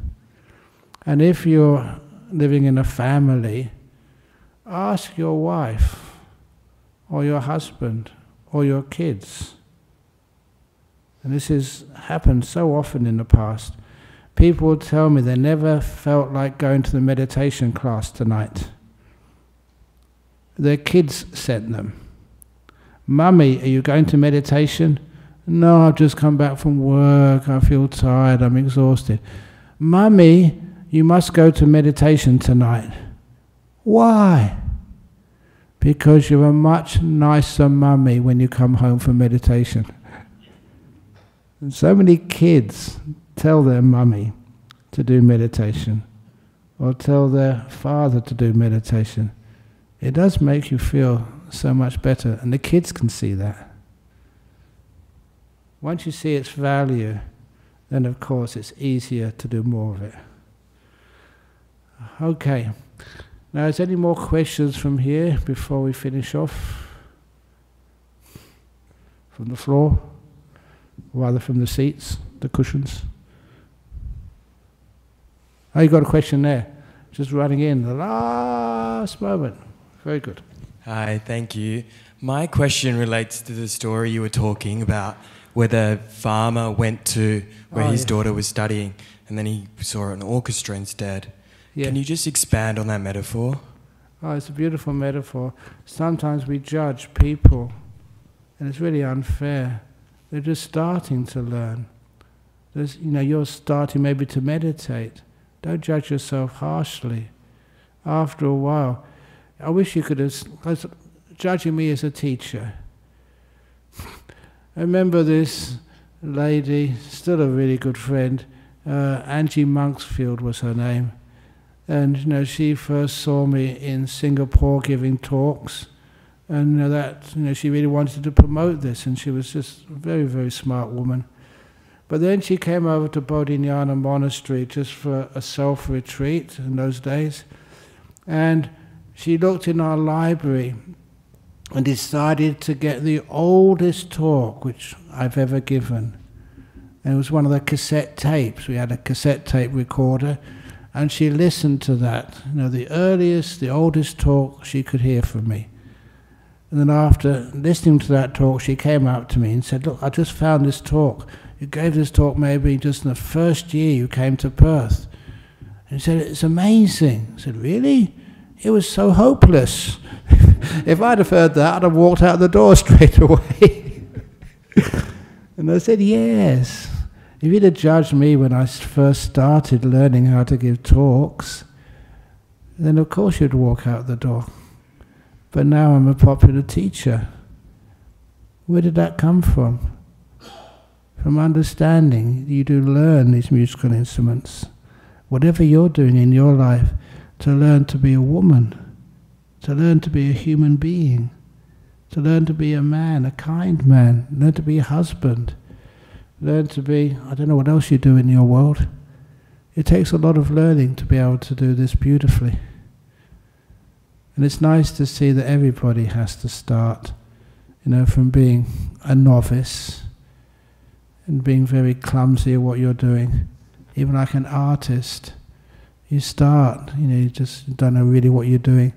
Speaker 1: And if you're living in a family, ask your wife or your husband or your kids. And this has happened so often in the past. People will tell me they never felt like going to the meditation class tonight. Their kids sent them. Mummy, are you going to meditation? No, I've just come back from work. I feel tired. I'm exhausted. Mummy, you must go to meditation tonight. Why? Because you're a much nicer mummy when you come home from meditation. And so many kids tell their mummy to do meditation or tell their father to do meditation. It does make you feel so much better. And the kids can see that. Once you see its value, then of course it's easier to do more of it. Okay. Now, is there any more questions from here before we finish off? From the floor? Rather from the seats, the cushions? Oh, you got a question there. Just running in the last moment. Very good.
Speaker 2: Hi, thank you. My question relates to the story you were talking about where the farmer went to where oh, his yeah. daughter was studying and then he saw an orchestra instead. Yeah. Can you just expand on that metaphor?
Speaker 1: Oh, it's a beautiful metaphor. Sometimes we judge people and it's really unfair. They're just starting to learn. There's, you know, you're starting maybe to meditate. Don't judge yourself harshly. After a while, I wish you could have, judging me as a teacher. I remember this lady, still a really good friend, uh, Angie Monksfield was her name. And you know, she first saw me in Singapore giving talks, and that you know, she really wanted to promote this, and she was just a very, very smart woman. But then she came over to Bodhinyana Monastery just for a self retreat in those days, and she looked in our library and decided to get the oldest talk which I've ever given. And it was one of the cassette tapes. We had a cassette tape recorder, and she listened to that. You know, the earliest, the oldest talk she could hear from me. And then after listening to that talk, she came up to me and said, Look, I just found this talk. You gave this talk maybe just in the first year you came to Perth. And she said, It's amazing. I said, Really? It was so hopeless. if I'd have heard that, I'd have walked out the door straight away. and I said, Yes. If you'd have judged me when I first started learning how to give talks, then of course you'd walk out the door. But now I'm a popular teacher. Where did that come from? From understanding you do learn these musical instruments. Whatever you're doing in your life, to learn to be a woman, to learn to be a human being, to learn to be a man, a kind man, learn to be a husband, learn to be, I don't know what else you do in your world. It takes a lot of learning to be able to do this beautifully. And it's nice to see that everybody has to start, you know, from being a novice and being very clumsy at what you're doing. Even like an artist, you start, you know, you just don't know really what you're doing.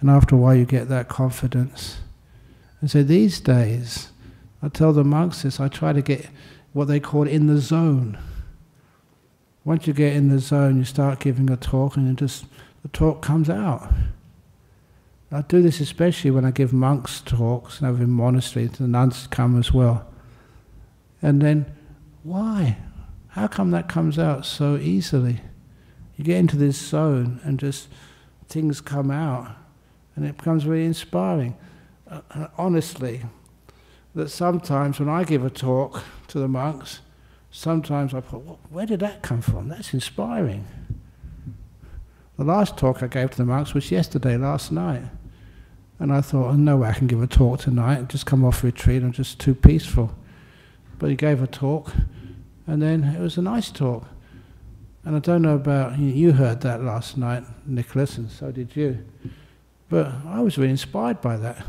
Speaker 1: And after a while, you get that confidence. And so these days, I tell the monks this, I try to get what they call in the zone. Once you get in the zone, you start giving a talk, and just the talk comes out. I do this especially when I give monks talks and have in monasteries, and the nuns come as well. And then, why? How come that comes out so easily? You get into this zone and just things come out, and it becomes very inspiring. Uh, uh honestly, that sometimes when I give a talk to the monks, sometimes I thought, where did that come from? That's inspiring. The last talk I gave to the monks was yesterday, last night. And I thought, oh, no way I can give a talk tonight. Just come off retreat. I'm just too peaceful. But he gave a talk, and then it was a nice talk. And I don't know about you heard that last night, Nicholas, and so did you. But I was really inspired by that.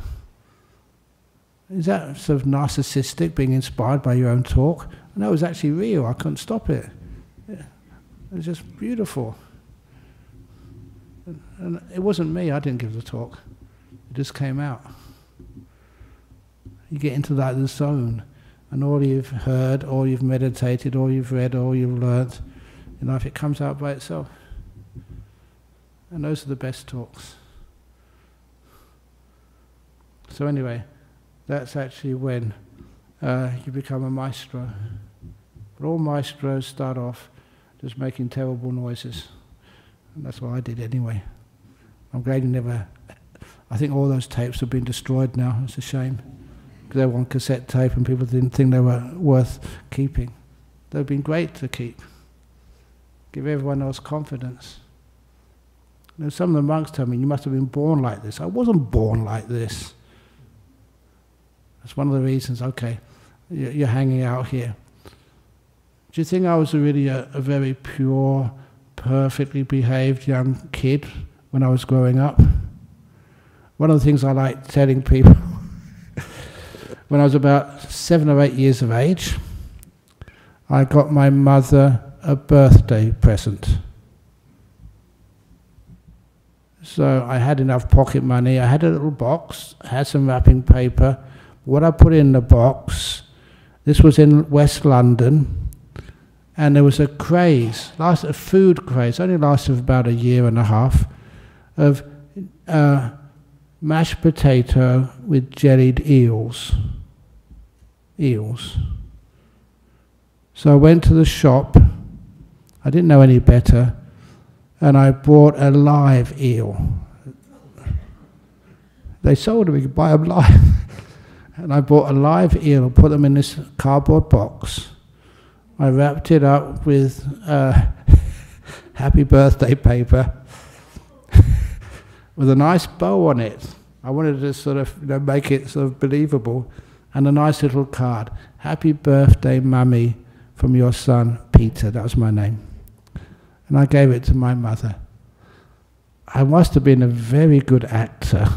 Speaker 1: Is that sort of narcissistic, being inspired by your own talk? No, it was actually real. I couldn't stop it. It was just beautiful. And it wasn't me. I didn't give the talk. It just came out. You get into that zone, and all you've heard, all you've meditated, all you've read, all you've learnt, know, if it comes out by itself. And those are the best talks. So anyway, that's actually when uh, you become a maestro. But all maestros start off just making terrible noises. And that's what I did anyway. I'm glad you never I think all those tapes have been destroyed now. It's a shame. They were on cassette tape and people didn't think they were worth keeping. They've been great to keep. Give everyone else confidence. You know, some of the monks tell me, you must have been born like this. I wasn't born like this. That's one of the reasons, okay, you're hanging out here. Do you think I was really a, a very pure, perfectly behaved young kid when I was growing up? One of the things I like telling people when I was about seven or eight years of age, I got my mother a birthday present. So I had enough pocket money. I had a little box, had some wrapping paper. What I put in the box, this was in West London, and there was a craze, last, a food craze, only lasted about a year and a half, of uh, mashed potato with jellied eels. Eels. So I went to the shop, I didn't know any better, and I bought a live eel. They sold them, you could buy them live. and I bought a live eel, put them in this cardboard box. I wrapped it up with uh, happy birthday paper with a nice bow on it. I wanted to sort of you know, make it sort of believable. And a nice little card. Happy birthday, mummy, from your son, Peter. That was my name. And I gave it to my mother. I must have been a very good actor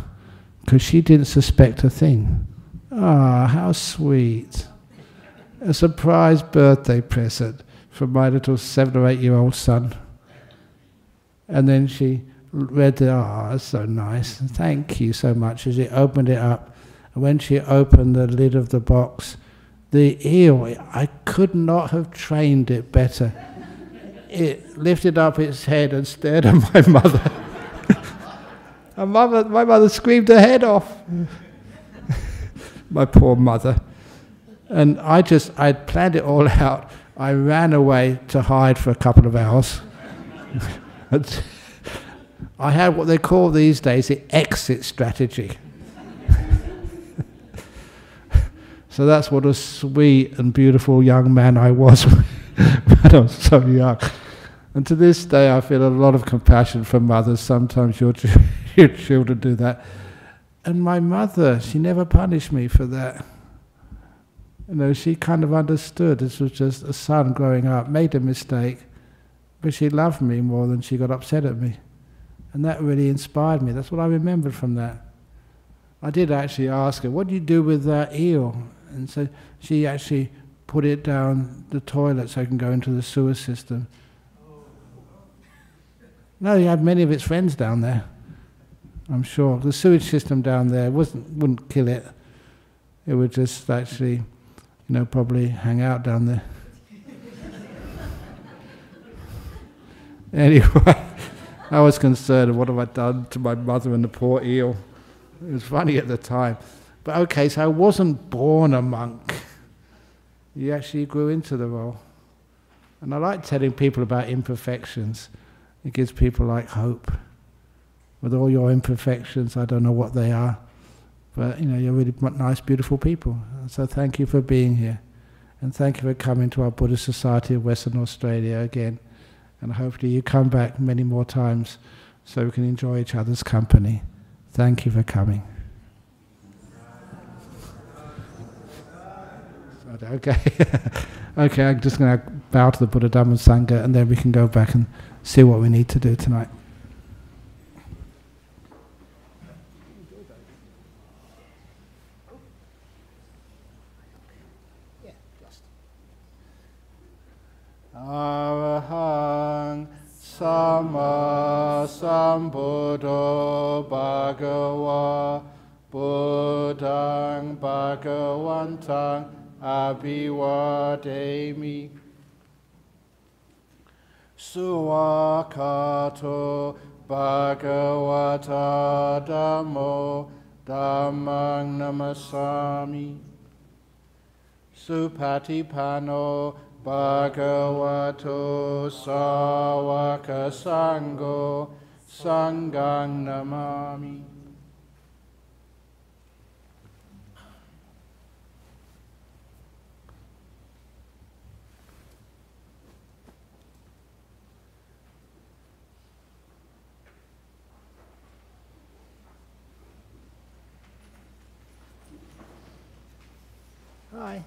Speaker 1: because she didn't suspect a thing. Ah, oh, how sweet. A surprise birthday present from my little seven or eight year old son. And then she read it, oh, that's so nice. Thank you so much. As he opened it up, and when she opened the lid of the box, the eel, I could not have trained it better. It lifted up its head and stared at my mother. and mother, my mother screamed her head off. my poor mother. And I just, I'd planned it all out. I ran away to hide for a couple of hours. I had what they call these days the exit strategy. so that's what a sweet and beautiful young man I was when I was so young. And to this day, I feel a lot of compassion for mothers. Sometimes your, your children do that. And my mother, she never punished me for that. You know, she kind of understood this was just a son growing up, made a mistake, but she loved me more than she got upset at me. And that really inspired me. That's what I remembered from that. I did actually ask her, what do you do with that eel? And so she actually put it down the toilet so it can go into the sewer system. No, he had many of its friends down there. I'm sure the sewage system down there wasn't wouldn't kill it. It would just actually, you know, probably hang out down there. anyway, I was concerned. What have I done to my mother and the poor eel? It was funny at the time, but okay. So I wasn't born a monk. You actually grew into the role, and I like telling people about imperfections. It gives people like hope with all your imperfections. I don't know what they are, but you know you're really nice, beautiful people. So thank you for being here, and thank you for coming to our Buddhist Society of Western Australia again. And hopefully you come back many more times so we can enjoy each other's company. Thank you for coming. Okay, okay. I'm just going to bow to the Buddha Dhamma Sangha, and then we can go back and see what we need to do tonight. Arahang Samma Sambuddho Bhagava Buddhang Bhagavantang Abhivademi. Svakkhato Bhagavata Dhammo Dhammang Namassami. Supatipanno Bhagavato Sawaka Sangho Sanghang Namami. Hi.